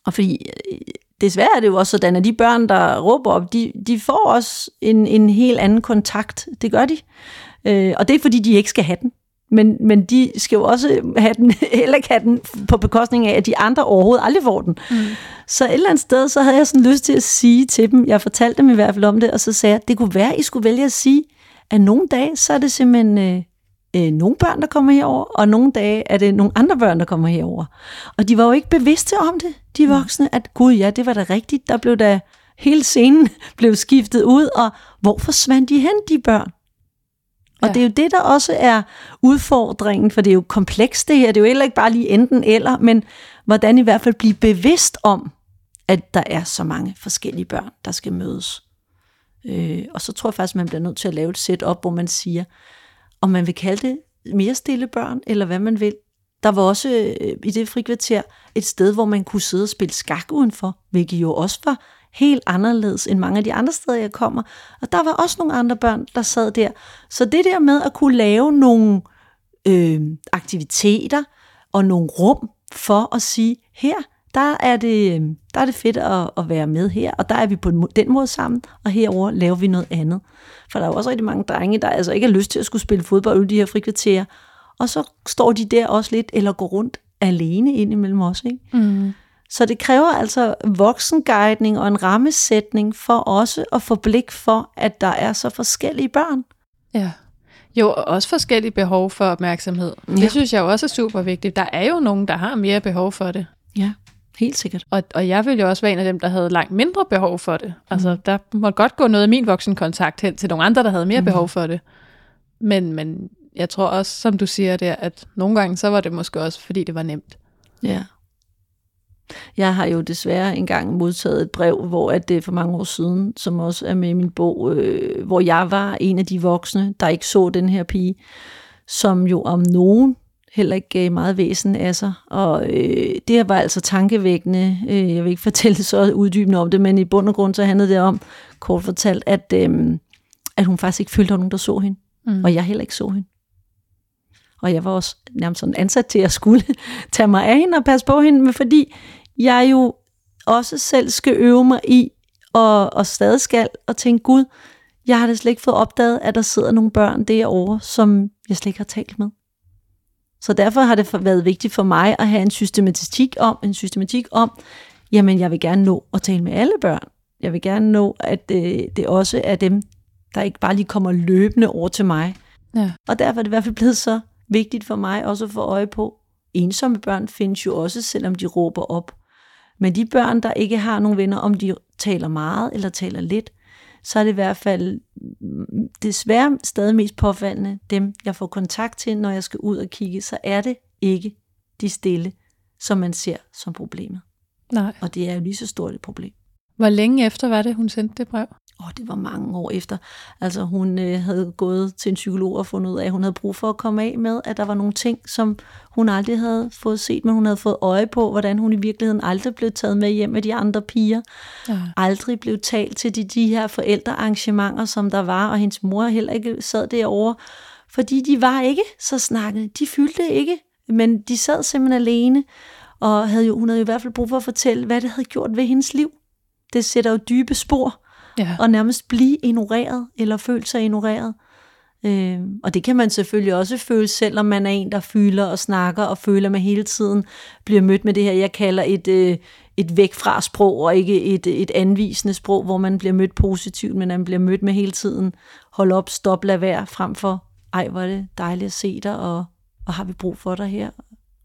Og fordi øh, desværre er det jo også sådan, at de børn, der råber op, de, de får også en, en helt anden kontakt. Det gør de. Øh, og det er fordi, de ikke skal have den. Men, men de skal jo også have den, eller have den på bekostning af, at de andre overhovedet aldrig får den. Mm. Så et eller andet sted, så havde jeg sådan lyst til at sige til dem, jeg fortalte dem i hvert fald om det, og så sagde jeg, det kunne være, at I skulle vælge at sige, at nogle dage, så er det simpelthen øh, øh, nogle børn, der kommer herover, og nogle dage er det nogle andre børn, der kommer herover. Og de var jo ikke bevidste om det, de mm. voksne, at gud ja, det var da rigtigt, der blev da hele scenen blev skiftet ud, og hvor forsvandt de hen, de børn? Og ja. det er jo det, der også er udfordringen, for det er jo komplekst det her. Det er jo heller ikke bare lige enten eller, men hvordan i hvert fald blive bevidst om, at der er så mange forskellige børn, der skal mødes. Øh, og så tror jeg faktisk, man bliver nødt til at lave et setup, hvor man siger, om man vil kalde det mere stille børn, eller hvad man vil. Der var også øh, i det frikvarter et sted, hvor man kunne sidde og spille skak udenfor, hvilket jo også var helt anderledes end mange af de andre steder, jeg kommer. Og der var også nogle andre børn, der sad der. Så det der med at kunne lave nogle øh, aktiviteter og nogle rum for at sige, her, der er det, øh, der er det fedt at, at være med her, og der er vi på den måde sammen, og herover laver vi noget andet. For der er jo også rigtig mange drenge, der altså ikke har lyst til at skulle spille fodbold i de her frikvarterer, og så står de der også lidt, eller går rundt alene ind imellem os. Ikke? Mm. Så det kræver altså voksenguidning og en rammesætning for også at få blik for, at der er så forskellige børn. Ja. Jo, og også forskellige behov for opmærksomhed. Ja. Det synes jeg jo også er super vigtigt. Der er jo nogen, der har mere behov for det. Ja, helt sikkert. Og, og jeg ville jo også være en af dem, der havde langt mindre behov for det. Altså, mm. der må godt gå noget af min voksenkontakt hen til nogle andre, der havde mere mm. behov for det. Men, men jeg tror også, som du siger der, at nogle gange, så var det måske også, fordi det var nemt. Ja. Jeg har jo desværre engang modtaget et brev, hvor at det for mange år siden, som også er med i min bog, øh, hvor jeg var en af de voksne, der ikke så den her pige, som jo om nogen heller ikke gav meget væsen af sig. Og øh, det her var altså tankevækkende. Øh, jeg vil ikke fortælle så uddybende om det, men i bund og grund så handlede det om, kort fortalt, at, øh, at hun faktisk ikke følte, at nogen, der så hende. Mm. Og jeg heller ikke så hende. Og jeg var også nærmest sådan ansat til at skulle tage mig af hende og passe på hende, men fordi jeg jo også selv skal øve mig i, og, og stadig skal, og tænke, Gud, jeg har da slet ikke fået opdaget, at der sidder nogle børn derovre, som jeg slet ikke har talt med. Så derfor har det været vigtigt for mig at have en systematik om, en systematik om, jamen jeg vil gerne nå at tale med alle børn. Jeg vil gerne nå, at det, øh, det også er dem, der ikke bare lige kommer løbende over til mig. Ja. Og derfor er det i hvert fald blevet så vigtigt for mig også at få øje på, ensomme børn findes jo også, selvom de råber op. Men de børn, der ikke har nogen venner, om de taler meget eller taler lidt, så er det i hvert fald mm, desværre stadig mest påfaldende, dem jeg får kontakt til, når jeg skal ud og kigge, så er det ikke de stille, som man ser som problemet. Nej. Og det er jo lige så stort et problem. Hvor længe efter var det, hun sendte det brev? Åh, det var mange år efter. Altså hun øh, havde gået til en psykolog og fundet ud af, at hun havde brug for at komme af med, at der var nogle ting, som hun aldrig havde fået set, men hun havde fået øje på, hvordan hun i virkeligheden aldrig blev taget med hjem med de andre piger. Ja. Aldrig blev talt til de, de her forældrearrangementer, som der var, og hendes mor heller ikke sad derovre, fordi de var ikke så snakkende. De fyldte ikke, men de sad simpelthen alene, og havde jo, hun havde jo i hvert fald brug for at fortælle, hvad det havde gjort ved hendes liv. Det sætter jo dybe spor ja. og nærmest blive ignoreret, eller føle sig ignoreret. Øh, og det kan man selvfølgelig også føle, selvom man er en, der fylder og snakker, og føler, at man hele tiden bliver mødt med det her, jeg kalder et, øh, et væk fra sprog, og ikke et, et anvisende sprog, hvor man bliver mødt positivt, men man bliver mødt med hele tiden, hold op, stop, lad være, frem for, ej, hvor er det dejligt at se dig, og, og har vi brug for dig her,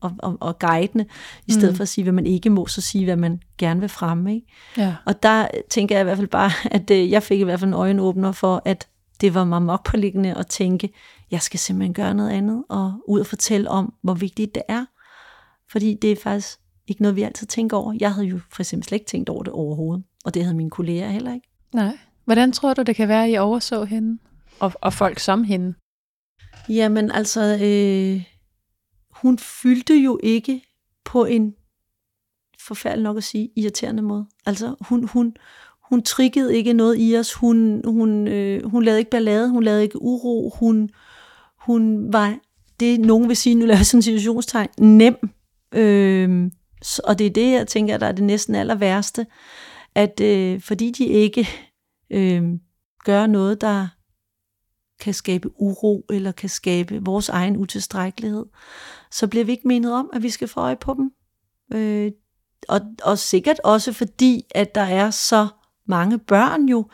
og, og, og guidende, i stedet mm. for at sige, hvad man ikke må, så sige, hvad man gerne vil fremme. Ikke? Ja. Og der tænker jeg i hvert fald bare, at øh, jeg fik i hvert fald en øjenåbner for, at det var mig mok påliggende at tænke, jeg skal simpelthen gøre noget andet, og ud og fortælle om, hvor vigtigt det er. Fordi det er faktisk ikke noget, vi altid tænker over. Jeg havde jo for eksempel slet ikke tænkt over det overhovedet, og det havde mine kolleger heller ikke. Nej. Hvordan tror du, det kan være, at I overså hende, og, og folk som hende? Jamen altså, øh, hun fyldte jo ikke på en forfærdelig nok at sige, irriterende måde. Altså, hun, hun, hun triggede ikke noget i os, hun, hun, øh, hun lavede ikke ballade, hun lavede ikke uro, hun, hun var det, nogen vil sige, nu laver jeg sådan en situationstegn, nem. Øh, og det er det, jeg tænker, der er det næsten aller værste, at øh, fordi de ikke øh, gør noget, der kan skabe uro, eller kan skabe vores egen utilstrækkelighed, så bliver vi ikke menet om, at vi skal få øje på dem. Øh, og, og sikkert også fordi, at der er så mange børn jo.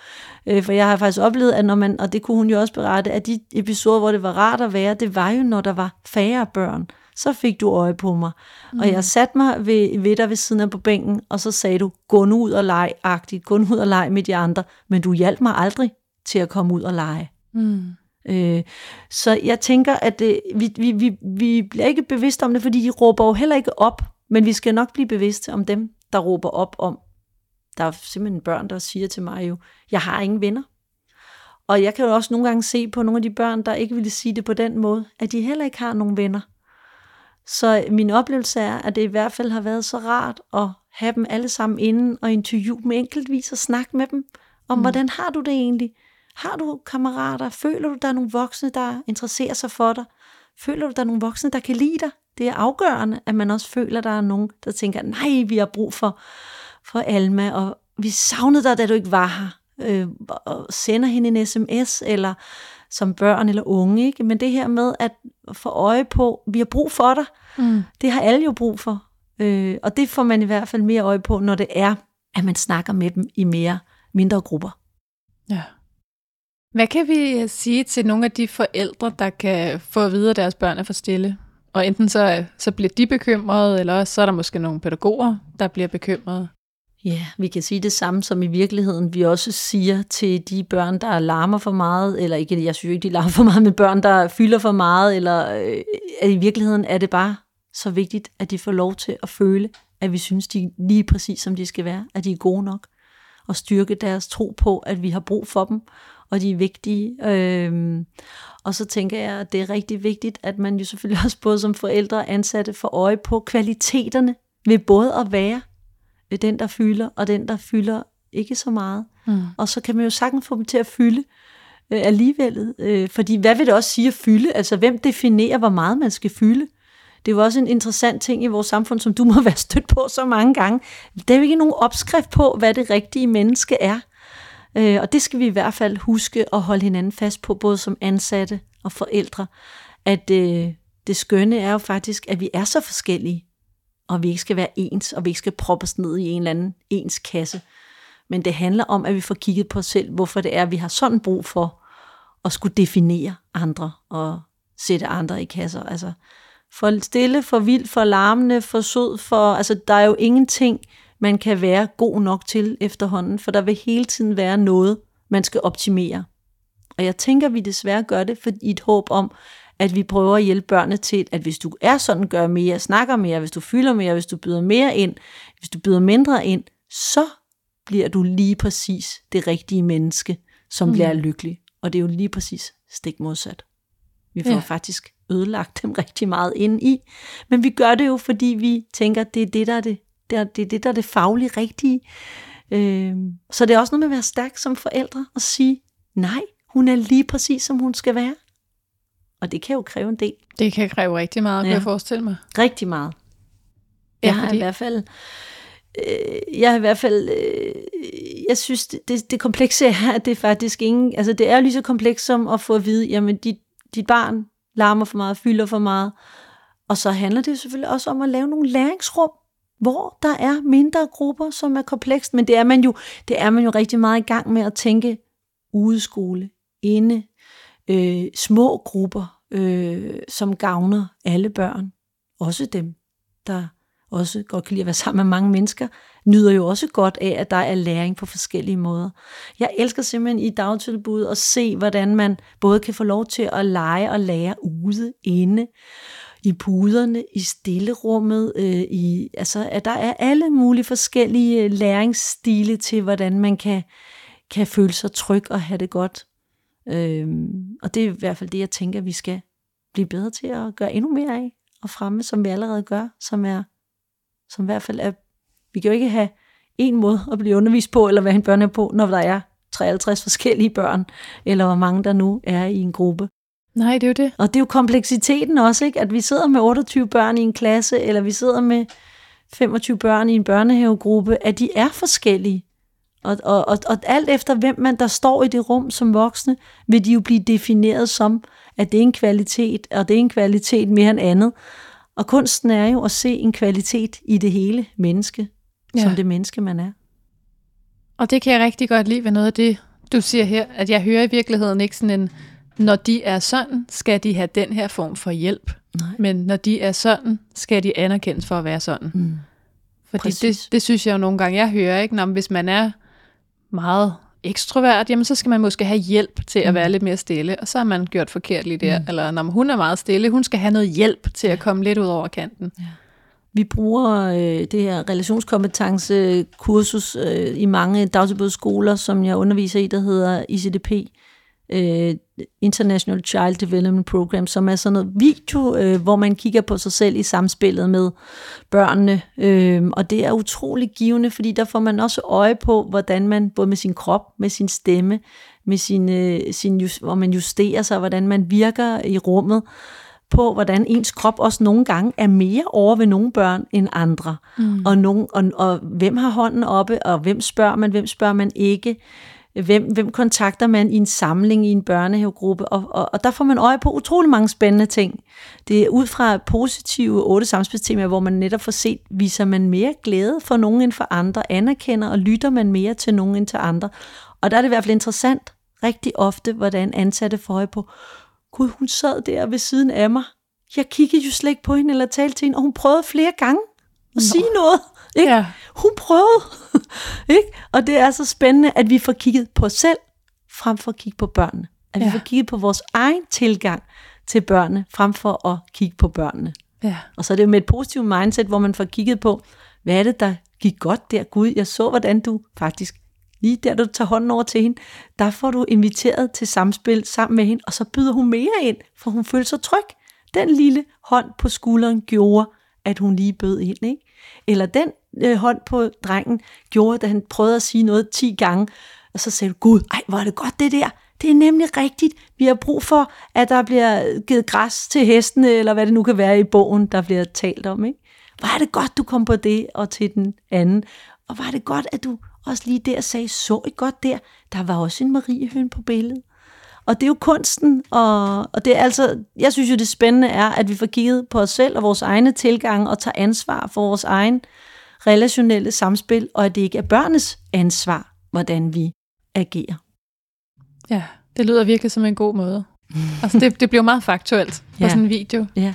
Øh, for jeg har faktisk oplevet, at når man, og det kunne hun jo også berette, at de episoder, hvor det var rart at være, det var jo, når der var færre børn. Så fik du øje på mig. Mm. Og jeg satte mig ved, ved dig ved siden af på bænken, og så sagde du, gå nu ud og leg, agtigt, gå nu ud og leg med de andre. Men du hjalp mig aldrig til at komme ud og lege. Mm. Øh, så jeg tænker, at øh, vi, vi, vi, vi bliver ikke bevidste om det, fordi de råber jo heller ikke op, men vi skal nok blive bevidste om dem, der råber op om. Der er simpelthen børn, der siger til mig jo, jeg har ingen venner. Og jeg kan jo også nogle gange se på nogle af de børn, der ikke ville sige det på den måde, at de heller ikke har nogen venner. Så min oplevelse er, at det i hvert fald har været så rart at have dem alle sammen inden og interviewe dem enkeltvis og snakke med dem om, mm. hvordan har du det egentlig? Har du kammerater? Føler du, der er nogle voksne, der interesserer sig for dig? Føler du, der er nogle voksne, der kan lide dig? Det er afgørende, at man også føler, at der er nogen, der tænker, nej, vi har brug for, for Alma, og vi savnede dig, da du ikke var her. Øh, og sender hende en sms, eller som børn eller unge. Ikke? Men det her med at få øje på, vi har brug for dig, mm. det har alle jo brug for. Øh, og det får man i hvert fald mere øje på, når det er, at man snakker med dem i mere mindre grupper. Ja. Hvad kan vi øh, sige til nogle af de forældre, der kan få at vide, at deres børn er for stille? Og enten så, øh, så bliver de bekymrede, eller så er der måske nogle pædagoger, der bliver bekymrede. Ja, vi kan sige det samme som i virkeligheden. Vi også siger til de børn, der larmer for meget, eller ikke, jeg synes ikke, de larmer for meget, men børn, der fylder for meget, eller øh, at i virkeligheden er det bare så vigtigt, at de får lov til at føle, at vi synes, de er lige præcis som de skal være, at de er gode nok, og styrke deres tro på, at vi har brug for dem, og de er vigtige. Øhm, og så tænker jeg, at det er rigtig vigtigt, at man jo selvfølgelig også både som forældre og ansatte får øje på kvaliteterne ved både at være den, der fylder, og den, der fylder ikke så meget. Mm. Og så kan man jo sagtens få dem til at fylde øh, alligevel. Øh, fordi hvad vil det også sige at fylde? Altså hvem definerer, hvor meget man skal fylde? Det er jo også en interessant ting i vores samfund, som du må være stødt på så mange gange. Der er jo ikke nogen opskrift på, hvad det rigtige menneske er. Øh, og det skal vi i hvert fald huske at holde hinanden fast på, både som ansatte og forældre, at øh, det skønne er jo faktisk, at vi er så forskellige, og vi ikke skal være ens, og vi ikke skal proppes ned i en eller anden ens kasse. Men det handler om, at vi får kigget på os selv, hvorfor det er, at vi har sådan brug for at skulle definere andre og sætte andre i kasser. Altså for stille, for vild, for larmende, for sød, for, altså der er jo ingenting, man kan være god nok til efterhånden, for der vil hele tiden være noget, man skal optimere. Og jeg tænker, vi desværre gør det for i et håb om, at vi prøver at hjælpe børnene til, at hvis du er sådan, gør mere, snakker mere, hvis du fylder mere, hvis du byder mere ind, hvis du byder mindre ind, så bliver du lige præcis det rigtige menneske, som mm. bliver lykkelig. Og det er jo lige præcis stik modsat. Vi får ja. faktisk ødelagt dem rigtig meget ind i. Men vi gør det jo, fordi vi tænker, det er det, der er det, det, er, det, er det, der er det faglige rigtige. Øh, så det er også noget med at være stærk som forældre og sige, nej, hun er lige præcis, som hun skal være. Og det kan jo kræve en del. Det kan kræve rigtig meget, kan ja. jeg forestille mig. Rigtig meget. Jeg ja, har i hvert fald, øh, jeg har i hvert fald, øh, jeg synes, det, det, komplekse er, at det er faktisk ingen, altså det er lige så komplekst som at få at vide, jamen dit, dit barn larmer for meget, fylder for meget. Og så handler det selvfølgelig også om at lave nogle læringsrum, hvor der er mindre grupper, som er komplekst, men det er man jo, det er man jo rigtig meget i gang med at tænke udeskole, inde, øh, små grupper, øh, som gavner alle børn, også dem, der også godt kan lide at være sammen med mange mennesker, nyder jo også godt af, at der er læring på forskellige måder. Jeg elsker simpelthen i dagtilbud at se, hvordan man både kan få lov til at lege og lære ude, inde, i puderne, i stillerummet, øh, i, altså at der er alle mulige forskellige øh, læringsstile til, hvordan man kan, kan føle sig tryg og have det godt. Øh, og det er i hvert fald det, jeg tænker, vi skal blive bedre til at gøre endnu mere af og fremme, som vi allerede gør, som er, som i hvert fald er, vi kan jo ikke have en måde at blive undervist på, eller være en børne på, når der er 53 forskellige børn, eller hvor mange der nu er i en gruppe. Nej, det er jo det. Og det er jo kompleksiteten også, ikke? at vi sidder med 28 børn i en klasse, eller vi sidder med 25 børn i en børnehavegruppe, at de er forskellige. Og, og, og, og alt efter hvem man der står i det rum som voksne, vil de jo blive defineret som, at det er en kvalitet, og det er en kvalitet mere end andet. Og kunsten er jo at se en kvalitet i det hele menneske, ja. som det menneske man er. Og det kan jeg rigtig godt lide ved noget af det, du siger her, at jeg hører i virkeligheden ikke sådan en, når de er sådan, skal de have den her form for hjælp. Nej. Men når de er sådan, skal de anerkendes for at være sådan. Mm. Fordi det, det synes jeg jo nogle gange, jeg hører, ikke? Når, hvis man er meget ekstrovert, jamen så skal man måske have hjælp til at mm. være lidt mere stille, og så har man gjort forkert lige der. Mm. Eller når hun er meget stille, hun skal have noget hjælp til at komme lidt ud over kanten. Ja. Vi bruger øh, det her relationskompetencekursus øh, i mange dagtilbudsskoler, som jeg underviser i, der hedder ICDP, øh, International Child Development Program, som er sådan noget video, øh, hvor man kigger på sig selv i samspillet med børnene. Øh, og det er utrolig givende, fordi der får man også øje på, hvordan man, både med sin krop, med sin stemme, med sin, øh, sin just, hvor man justerer sig, hvordan man virker i rummet, på, hvordan ens krop også nogle gange er mere over ved nogle børn end andre. Mm. Og, nogen, og, og hvem har hånden oppe, og hvem spørger man, hvem spørger man ikke hvem, hvem kontakter man i en samling i en børnehavegruppe, og, og, og der får man øje på utrolig mange spændende ting. Det er ud fra positive otte samspilstemaer, hvor man netop får set, viser man mere glæde for nogen end for andre, anerkender og lytter man mere til nogen end til andre. Og der er det i hvert fald interessant rigtig ofte, hvordan ansatte får øje på, gud, hun sad der ved siden af mig. Jeg kiggede jo slet ikke på hende eller talte til hende, og hun prøvede flere gange at Nå. sige noget. Ikke? Ja. Hun prøvede. Ikke? Og det er så spændende, at vi får kigget på os selv, frem for at kigge på børnene. At ja. vi får kigget på vores egen tilgang til børnene, frem for at kigge på børnene. Ja. Og så er det med et positivt mindset, hvor man får kigget på, hvad er det, der gik godt der? Gud, jeg så, hvordan du faktisk, lige der du tager hånden over til hende, der får du inviteret til samspil sammen med hende, og så byder hun mere ind, for hun føler sig tryg. Den lille hånd på skulderen gjorde, at hun lige bød ind. Ikke? Eller den øh, hånd på drengen gjorde, da han prøvede at sige noget 10 gange, og så sagde du, Gud, ej, hvor er det godt det der. Det er nemlig rigtigt. Vi har brug for, at der bliver givet græs til hestene, eller hvad det nu kan være i bogen, der bliver talt om. Ikke? Hvor er det godt, du kom på det, og til den anden. Og var det godt, at du også lige der sagde, så I godt der, der var også en Mariehøn på billedet. Og det er jo kunsten, og, og det er altså, jeg synes jo det spændende er, at vi får kigget på os selv og vores egne tilgange og tager ansvar for vores egen relationelle samspil, og at det ikke er børnenes ansvar, hvordan vi agerer. Ja, det lyder virkelig som en god måde. altså det, det bliver meget faktuelt på ja. sådan en video. Ja.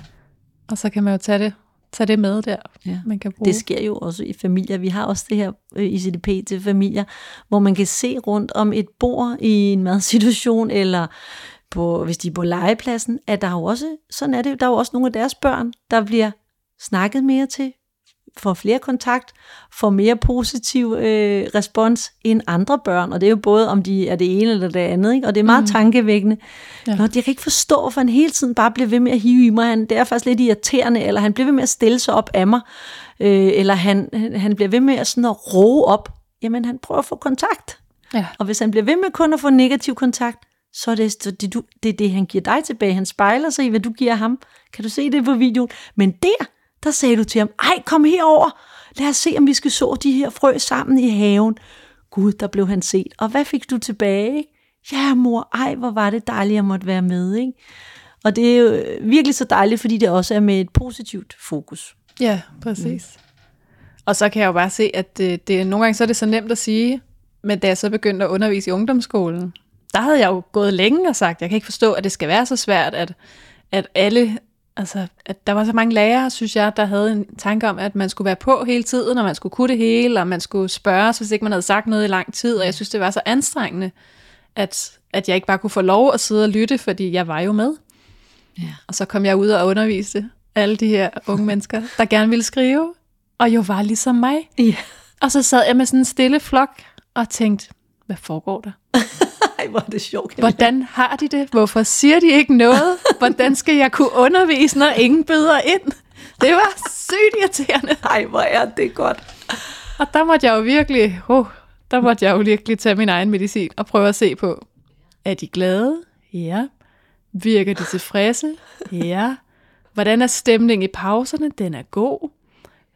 Og så kan man jo tage det, tage det med der, ja. man kan bruge. Det sker jo også i familier. Vi har også det her øh, ICDP til familier, hvor man kan se rundt om et bord i en madsituation, eller på, hvis de er på legepladsen, at der er jo også, sådan er det, der er jo også nogle af deres børn, der bliver snakket mere til, får flere kontakt, får mere positiv øh, respons end andre børn, og det er jo både om de er det ene eller det andet, ikke? og det er meget mm. tankevækkende. Ja. Nå, jeg kan ikke forstå, for han hele tiden bare bliver ved med at hive i mig, han, det er faktisk lidt irriterende, eller han bliver ved med at stille sig op af mig, øh, eller han, han bliver ved med at, sådan at roe op, jamen han prøver at få kontakt. Ja. Og hvis han bliver ved med kun at få negativ kontakt, så er det, det, det, det, det, han giver dig tilbage. Han spejler sig i, hvad du giver ham. Kan du se det på videoen? Men der, der sagde du til ham, ej, kom herover. Lad os se, om vi skal så de her frø sammen i haven. Gud, der blev han set. Og hvad fik du tilbage? Ja, mor, ej, hvor var det dejligt, at jeg måtte være med. Ikke? Og det er jo øh, virkelig så dejligt, fordi det også er med et positivt fokus. Ja, præcis. Mm. Og så kan jeg jo bare se, at det, det, nogle gange så er det så nemt at sige, men da jeg så begyndte at undervise i ungdomsskolen, der havde jeg jo gået længe og sagt, jeg kan ikke forstå, at det skal være så svært, at, at alle, altså, at der var så mange lærere, synes jeg, der havde en tanke om, at man skulle være på hele tiden, og man skulle kunne det hele, og man skulle spørge, hvis ikke man havde sagt noget i lang tid, og jeg synes, det var så anstrengende, at, at jeg ikke bare kunne få lov at sidde og lytte, fordi jeg var jo med. Ja. Og så kom jeg ud og underviste alle de her unge mennesker, der gerne ville skrive, og jo var ligesom mig. Ja. Og så sad jeg med sådan en stille flok og tænkte, hvad foregår der? Ej, hvor er det sjovt. Hvordan har de det? Hvorfor siger de ikke noget? Hvordan skal jeg kunne undervise, når ingen byder ind? Det var sygt irriterende. Ej, hvor er det godt. Og der måtte jeg jo virkelig, oh, der måtte jeg jo virkelig tage min egen medicin og prøve at se på, er de glade? Ja. Virker de tilfredse? Ja. Hvordan er stemningen i pauserne? Den er god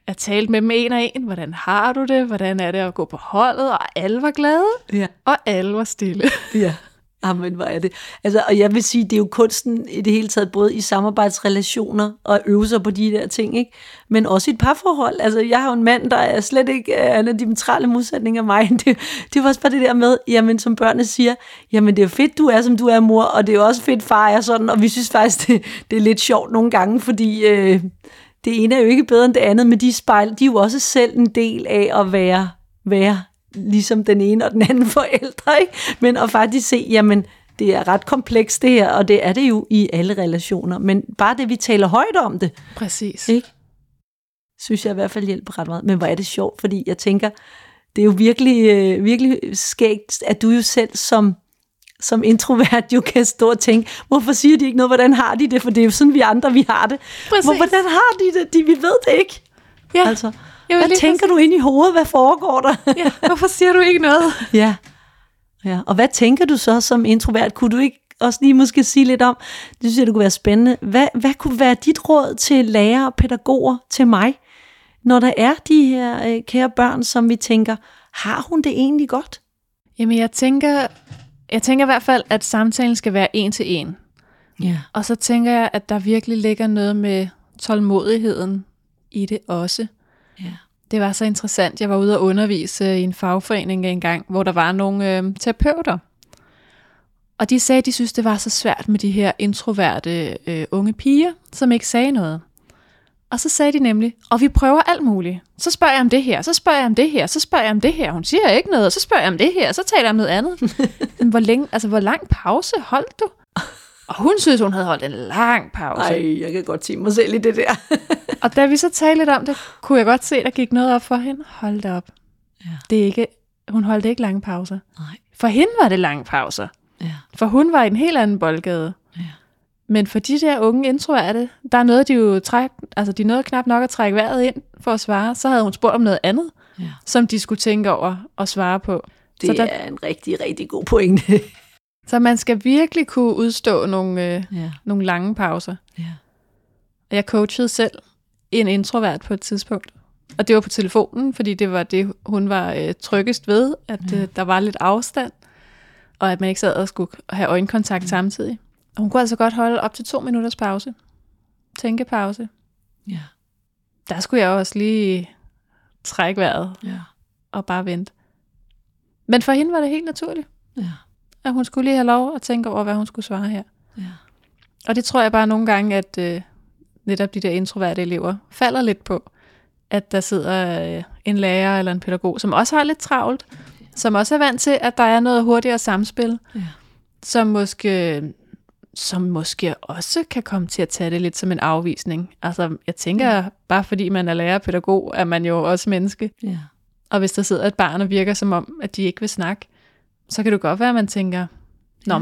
jeg talte med dem en og en, hvordan har du det, hvordan er det at gå på holdet, og alle var glade, ja. og alle var stille. Ja. Jamen, hvor er det. Altså, og jeg vil sige, det er jo kunsten i det hele taget, både i samarbejdsrelationer og øve sig på de der ting, ikke? men også i et parforhold. Altså, jeg har jo en mand, der er slet ikke er en af de diametrale modsætninger af mig. Det, det var også bare det der med, jamen, som børnene siger, jamen, det er fedt, du er, som du er, mor, og det er også fedt, far er sådan, og vi synes faktisk, det, det er lidt sjovt nogle gange, fordi... Øh, det ene er jo ikke bedre end det andet, men de spejl, de er jo også selv en del af at være, være ligesom den ene og den anden forældre, ikke? Men at faktisk se, jamen, det er ret komplekst det her, og det er det jo i alle relationer. Men bare det, vi taler højt om det. Præcis. Ikke? Synes jeg i hvert fald hjælper ret meget. Men hvor er det sjovt, fordi jeg tænker, det er jo virkelig, øh, virkelig skægt, at du jo selv som som introvert jo kan stå og tænke, hvorfor siger de ikke noget, hvordan har de det, for det er jo sådan, vi andre, vi har det. Præcis. Hvor, hvordan har de det? De, vi ved det ikke. Ja. Altså, hvad tænker du ind i hovedet? Hvad foregår der? ja. Hvorfor siger du ikke noget? ja. ja. Og hvad tænker du så som introvert? Kunne du ikke også lige måske sige lidt om, det synes jeg, det kunne være spændende. Hvad, hvad kunne være dit råd til lærere og pædagoger til mig, når der er de her øh, kære børn, som vi tænker, har hun det egentlig godt? Jamen jeg tænker, jeg tænker i hvert fald, at samtalen skal være en til en. Ja. Og så tænker jeg, at der virkelig ligger noget med tålmodigheden i det også. Ja. Det var så interessant. Jeg var ude og undervise i en fagforening engang, hvor der var nogle øh, terapeuter. Og de sagde, at de synes, det var så svært med de her introverte øh, unge piger, som ikke sagde noget. Og så sagde de nemlig, og vi prøver alt muligt. Så spørger jeg om det her, så spørger jeg om det her, så spørger jeg om det her. Hun siger ikke noget, så spørger jeg om det her, så taler jeg om noget andet. hvor, længe, altså, hvor lang pause holdt du? Og hun synes, hun havde holdt en lang pause. Nej, jeg kan godt sige mig selv i det der. og da vi så talte lidt om det, kunne jeg godt se, der gik noget op for hende. Hold da op. Ja. Det er ikke, hun holdt ikke lange pauser. Nej. For hende var det lange pauser. Ja. For hun var i en helt anden boldgade. Men for de der unge introverte, der er noget, de jo træk, altså de nåede knap nok at trække vejret ind for at svare. Så havde hun spurgt om noget andet, ja. som de skulle tænke over og svare på. Det så der, er en rigtig, rigtig god pointe. så man skal virkelig kunne udstå nogle, øh, ja. nogle lange pauser. Ja. Jeg coachede selv en introvert på et tidspunkt. Og det var på telefonen, fordi det var det, hun var øh, tryggest ved, at ja. øh, der var lidt afstand, og at man ikke sad og skulle have øjenkontakt ja. samtidig. Hun kunne altså godt holde op til to minutters pause. Tænkepause. Ja. Der skulle jeg også lige trække vejret. Ja. Og bare vente. Men for hende var det helt naturligt. Ja. At hun skulle lige have lov at tænke over, hvad hun skulle svare her. Ja. Og det tror jeg bare nogle gange, at øh, netop de der introverte elever falder lidt på. At der sidder øh, en lærer eller en pædagog, som også har lidt travlt. Som også er vant til, at der er noget hurtigere samspil. Ja. Som måske som måske også kan komme til at tage det lidt som en afvisning. Altså, jeg tænker, mm. bare fordi man er lærer pædagog, er man jo også menneske. Ja. Og hvis der sidder et barn og virker som om, at de ikke vil snakke, så kan det godt være, at man tænker, Nå, ja.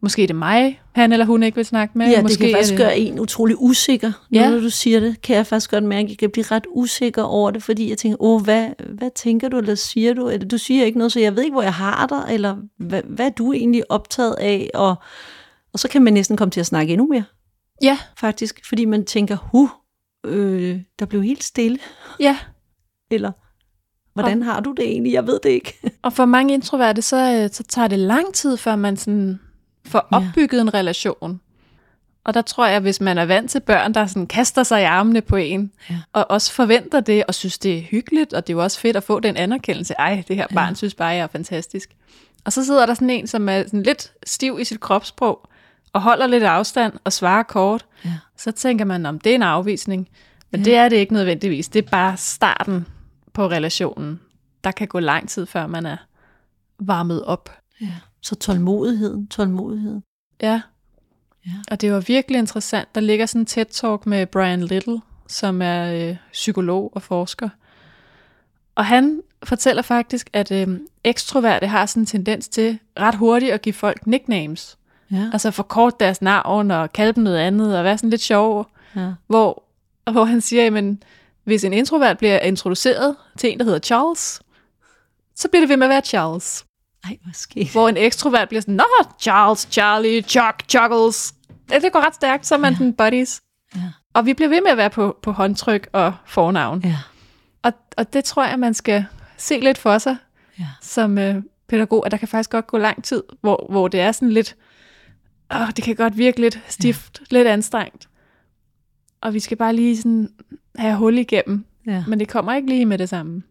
måske er det mig, han eller hun ikke vil snakke med. Ja, måske det kan faktisk det... gøre en utrolig usikker. Ja. Ja. Når du siger det, kan jeg faktisk godt mærke, at jeg kan blive ret usikker over det, fordi jeg tænker, åh, hvad, hvad tænker du, eller siger du? Eller du siger ikke noget, så jeg ved ikke, hvor jeg har dig, eller hvad, hvad er du egentlig optaget af? Og, og så kan man næsten komme til at snakke endnu mere, Ja, faktisk, fordi man tænker, hu, øh, der blev helt stille, ja. eller hvordan har du det egentlig? Jeg ved det ikke. Og for mange introverte, så, øh, så tager det lang tid, før man sådan får Ja. opbygget en relation. Og der tror jeg, hvis man er vant til børn, der sådan kaster sig i armene på en, Ja. og også forventer det, og synes, det er hyggeligt, og det er jo også fedt at få den anerkendelse. Ej, det her barn synes bare, jeg er fantastisk. Og så sidder der sådan en, som er sådan lidt stiv i sit kropssprog, og holder lidt afstand og svarer kort. Ja. Så tænker man, om det er en afvisning. Men Ja. det er det ikke nødvendigvis. Det er bare starten på relationen. Der kan gå lang tid, før man er varmet op. Ja. Så tålmodigheden, tålmodigheden. Ja. Ja. Og det var virkelig interessant. Der ligger sådan en TED-talk med Brian Little, som er øh, psykolog og forsker. Og han fortæller faktisk, at øh, ekstroverte har sådan en tendens til ret hurtigt at give folk nicknames. Ja. Altså forkort deres navn og kalde dem noget andet og være sådan lidt sjov. ja. Hvor, hvor han siger, jamen, hvis en introvert bliver introduceret til en, der hedder Charles, så bliver det ved med at være Charles. Ej, skete Hvor en ekstrovert bliver sådan, Nå, Charles, Charlie, Chuck, Chuckles. Det, det går ret stærkt, så er man ja. den buddies. Ja. Og vi bliver ved med at være på, på håndtryk og fornavn. Ja. Og, og det tror jeg, man skal se lidt for sig Ja. som øh, pædagog, at der kan faktisk godt gå lang tid, hvor, hvor det er sådan lidt, åh, det kan godt virke lidt stift, ja. lidt anstrengt. Og vi skal bare lige sådan have hul igennem, ja. men det kommer ikke lige med det samme.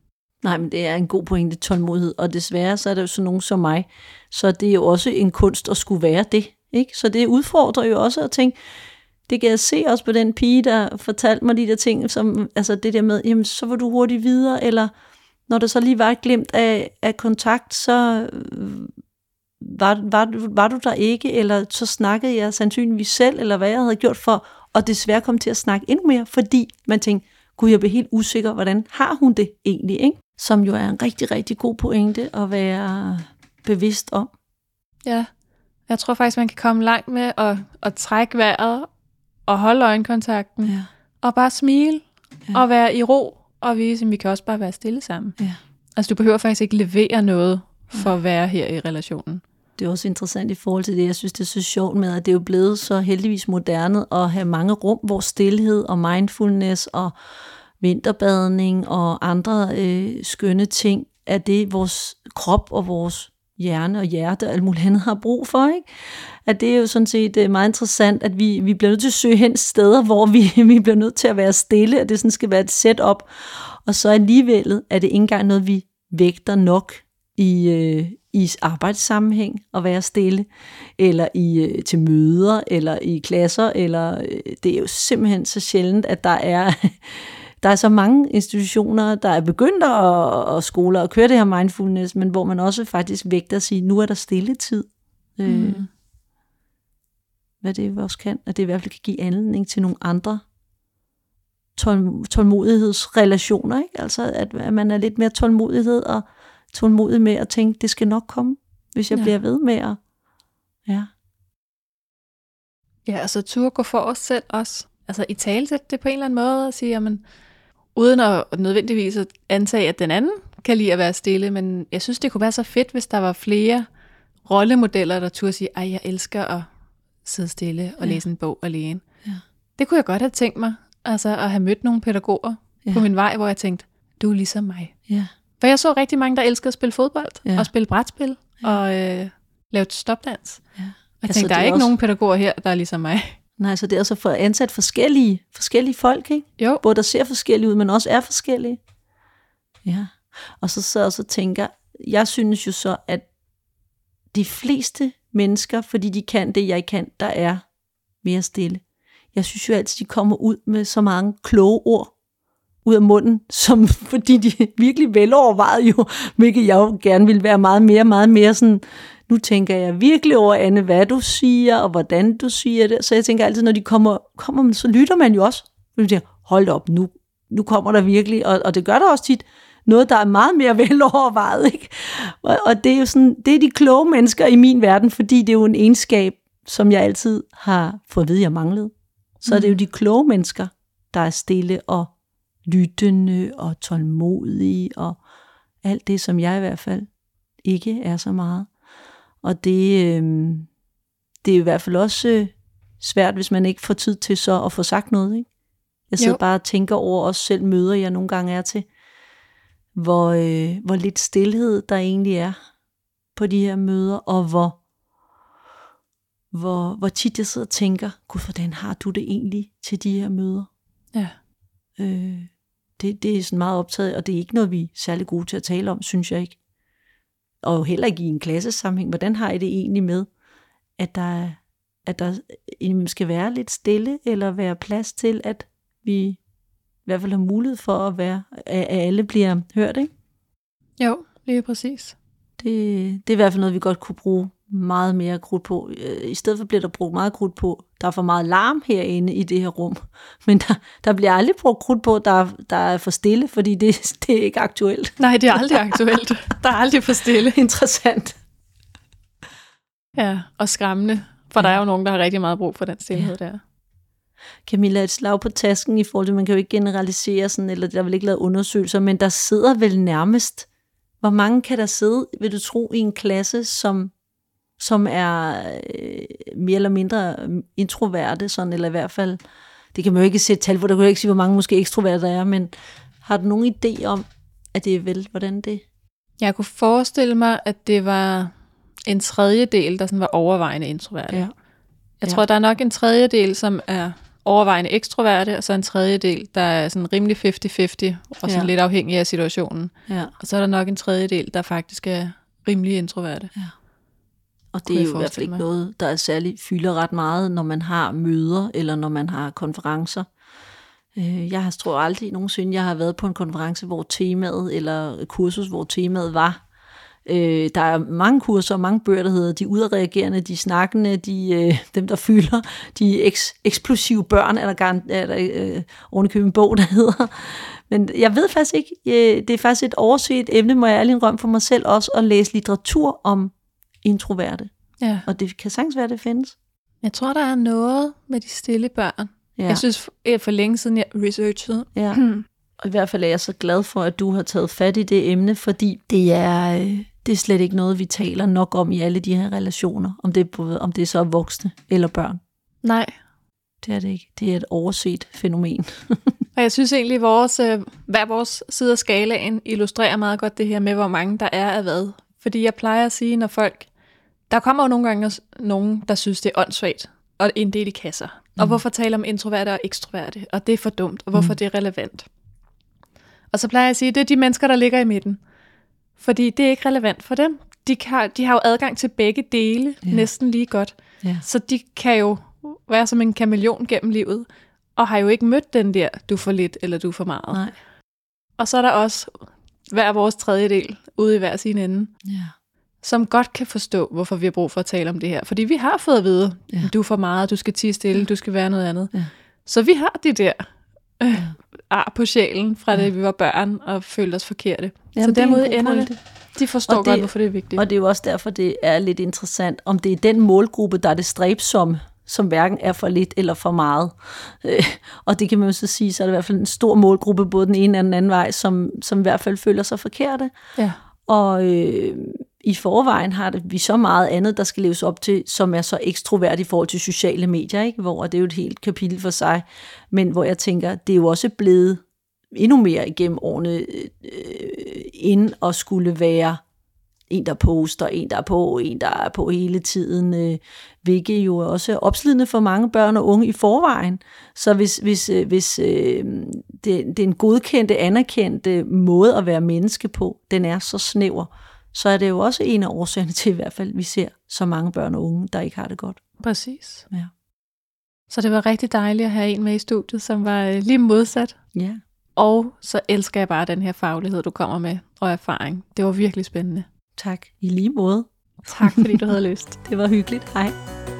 Nej, men det er en god pointe, tålmodighed. Og desværre, så er der jo sådan nogen som mig, så det er jo også en kunst at skulle være det. Ikke? Så det udfordrer jo også at tænke, det kan jeg se også på den pige, der fortalte mig de der ting, som, altså det der med, jamen så var du hurtigt videre, eller når der så lige var et glimt af, af kontakt, så var, var, du- var du der ikke, eller så snakkede jeg sandsynligvis selv, eller hvad jeg havde gjort for, og desværre kom til at snakke endnu mere, fordi man tænkte, gud, jeg blev helt usikker, hvordan har hun det egentlig, ikke? Som jo er en rigtig, rigtig god pointe at være bevidst om. Ja, jeg tror faktisk, man kan komme langt med at, at trække vejret og holde øjenkontakten, Ja. og bare smile ja. og være i ro og vise, at vi kan også bare være stille sammen. Ja. Altså, du behøver faktisk ikke levere noget for at være her i relationen. Det er også interessant i forhold til det, jeg synes, det er så sjovt med, at det er jo blevet så heldigvis moderne at have mange rum, hvor stillhed og mindfulness og vinterbadning og andre øh, skønne ting, er det vores krop og vores hjerne og hjerte og alt muligt andet har brug for. Ikke? At det er jo sådan set øh, meget interessant, at vi, vi bliver nødt til at søge hen steder, hvor vi, vi bliver nødt til at være stille, at det sådan skal være et setup. Og så alligevel er det ikke engang noget, vi vægter nok i, øh, i arbejdssammenhæng at være stille, eller i øh, til møder, eller i klasser, eller øh, det er jo simpelthen så sjældent, at der er der er så mange institutioner, der er begyndt at, og skoler at køre det her mindfulness, men hvor man også faktisk vægter at sige, nu er der stilletid. Øh, Mm. hvad det også kan, at det i hvert fald kan give anledning til nogle andre tål, tålmodighedsrelationer, ikke? Altså, at, at man er lidt mere tålmodighed og tålmodig med at tænke, det skal nok komme, hvis jeg Ja. bliver ved med at... Ja. Ja, altså turde gå for os selv også. Altså i tale det på en eller anden måde og sige, jamen, uden at nødvendigvis at antage, at den anden kan lide at være stille, men jeg synes, det kunne være så fedt, hvis der var flere rollemodeller, der turde sige, ej, jeg elsker at sidde stille og Ja. læse en bog alene. Ja. Det kunne jeg godt have tænkt mig, altså at have mødt nogle pædagoger. Ja. på min vej, hvor jeg tænkte, du er ligesom mig. Ja. For jeg så rigtig mange, der elskede at spille fodbold Ja. og spille brætspil Ja. og øh, lave stopdans. ja. Jeg Altså, tænkte, der er ikke også- nogen pædagoger her, der er ligesom mig. Nej, så det er altså for ansat forskellige, forskellige folk, ikke? Jo, Både der ser forskellige ud, men også er forskellige. Ja. Og så så så tænker, jeg synes jo så, at de fleste mennesker, fordi de kan det, jeg kan, der er mere stille. Jeg synes jo altid, de kommer ud med så mange kloge ord ud af munden, som, fordi de er virkelig velovervejet jo, hvilket jeg jo gerne ville være meget mere, meget mere sådan nu tænker jeg virkelig over, Anne, hvad du siger, og hvordan du siger det. Så jeg tænker altid, når de kommer, kommer så lytter man jo også. Du tænker, hold op, nu, nu kommer der virkelig, og, og det gør der også tit, noget, der er meget mere velovervejet. Ikke? Og, og det er jo sådan, det er de kloge mennesker i min verden, fordi det er jo en egenskab, som jeg altid har fået at vide, jeg manglede. Så mm. er det jo mm. de kloge mennesker, der er stille og lyttende og tålmodige og alt det, som jeg i hvert fald ikke er så meget. Og det, øh, det er i hvert fald også øh, svært, hvis man ikke får tid til så at få sagt noget. Ikke? Jeg sidder jo. bare og tænker over også selv møder, jeg nogle gange er til, hvor, øh, hvor lidt stillhed der egentlig er på de her møder, og hvor, hvor, hvor tit jeg sidder og tænker, gud, hvordan har du det egentlig til de her møder? Ja. Øh, det, det er sådan meget optaget, og det er ikke noget, vi er særlig gode til at tale om, synes jeg ikke. Og heller ikke i en klassesammenhæng. Hvordan har I det egentlig med, at der, at der skal være lidt stille, eller være plads til, at vi i hvert fald har mulighed for at være, at alle bliver hørt, ikke? Jo, lige præcis. Det, det er i hvert fald noget, vi godt kunne bruge meget mere krudt på. Øh, I stedet for bliver der brugt meget krudt på, der er for meget larm herinde i det her rum. Men der, der bliver aldrig brugt krudt på, der, der er for stille, fordi det, det er ikke aktuelt. Nej, det er aldrig aktuelt. Der er aldrig for stille. Interessant. Ja, og skræmmende. For ja. der er jo nogen, der har rigtig meget brug for den stillhed ja. der. Camilla, et slag på tasken i forhold til, man kan jo ikke generalisere sådan, eller der er vel ikke lavet undersøgelser, men der sidder vel nærmest, hvor mange kan der sidde, vil du tro, i en klasse, som som er øh, mere eller mindre introverte, sådan, eller i hvert fald, det kan man jo ikke sætte tal for, der kan jo ikke sige, hvor mange måske ekstroverte der er, men har du nogen idé om, at det er vel, hvordan det Jeg kunne forestille mig, at det var en tredjedel, der sådan var overvejende introverte. Ja. Jeg tror, ja. der er nok en tredjedel, som er overvejende ekstroverte, og så en tredjedel, der er sådan rimelig 50-50, og sådan ja. lidt afhængig af situationen. Ja. Og så er der nok en tredjedel, der faktisk er rimelig introverte. Ja. Og det er jo i hvert fald ikke noget, der er særlig fylder ret meget, når man har møder, eller når man har konferencer. Øh, jeg har tror aldrig nogensinde, jeg har været på en konference, hvor temaet, eller kursus, hvor temaet var. Øh, der er mange kurser og mange bøger, der hedder De udreagerende, De snakkende, de, øh, dem der fylder, De eks, eksplosive børn, er der, er der øh, ovenikøbet en bog, der hedder. Men jeg ved faktisk ikke, øh, det er faktisk et overset emne, må jeg ærlig rømme for mig selv også, at læse litteratur om introverte. Ja. Og det kan sagtens være, det findes. Jeg tror, der er noget med de stille børn. Ja. Jeg synes, for længe siden jeg researchede. Ja. Og i hvert fald er jeg så glad for, at du har taget fat i det emne, fordi det er, øh, det er slet ikke noget, vi taler nok om i alle de her relationer, om det, om det er så voksne eller børn. Nej. Det er det ikke. Det er et overset fænomen. og jeg synes egentlig, at vores, øh, hver vores side af skalaen illustrerer meget godt det her med, hvor mange der er af hvad. Fordi jeg plejer at sige, når folk der kommer jo nogle gange nogen, der synes, det er åndssvagt og en del i kasser. Mm. Og hvorfor tale om introverte og ekstroverte, og det er for dumt, og hvorfor mm. det er relevant. Og så plejer jeg at sige, det er de mennesker, der ligger i midten. Fordi det er ikke relevant for dem. De, kan, de har jo adgang til begge dele ja. næsten lige godt. Ja. Så de kan jo være som en kameleon gennem livet, og har jo ikke mødt den der, du for lidt eller du for meget. Nej. Og så er der også hver vores tredjedel ude i hver sin ende. Ja som godt kan forstå, hvorfor vi har brug for at tale om det her. Fordi vi har fået at vide, ja. du er for meget, du skal tige stille, ja. du skal være noget andet. Ja. Så vi har det der øh, ja. ar på sjælen, fra ja. det vi var børn og følte os forkerte. Jamen, så dermed ender det. De forstår det, godt, hvorfor det er vigtigt. Og det er jo også derfor, det er lidt interessant, om det er den målgruppe, der er det stræbsomme, som hverken er for lidt eller for meget. Øh, og det kan man jo så sige, så er det i hvert fald en stor målgruppe, både den ene og den anden vej, som, som i hvert fald føler sig forkerte. Ja. Og øh, i forvejen har det, vi så meget andet, der skal leves op til, som er så ekstrovert i forhold til sociale medier, ikke? hvor det er jo et helt kapitel for sig, men hvor jeg tænker, det er jo også blevet endnu mere igennem årene øh, end og skulle være en, der poster, en, der er på, en, der er på hele tiden, øh, hvilket jo også er opslidende for mange børn og unge i forvejen. Så hvis, hvis, øh, hvis øh, det, det er en godkendte, anerkendte øh, måde at være menneske på, den er så snæver, så er det jo også en af årsagerne til i hvert fald, at vi ser så mange børn og unge, der ikke har det godt. Præcis. Ja. Så det var rigtig dejligt at have en med i studiet, som var øh, lige modsat. Ja. Og så elsker jeg bare den her faglighed, du kommer med, og erfaring. Det var virkelig spændende. Tak. I lige måde. Tak fordi du havde lyst. Det var hyggeligt. Hej.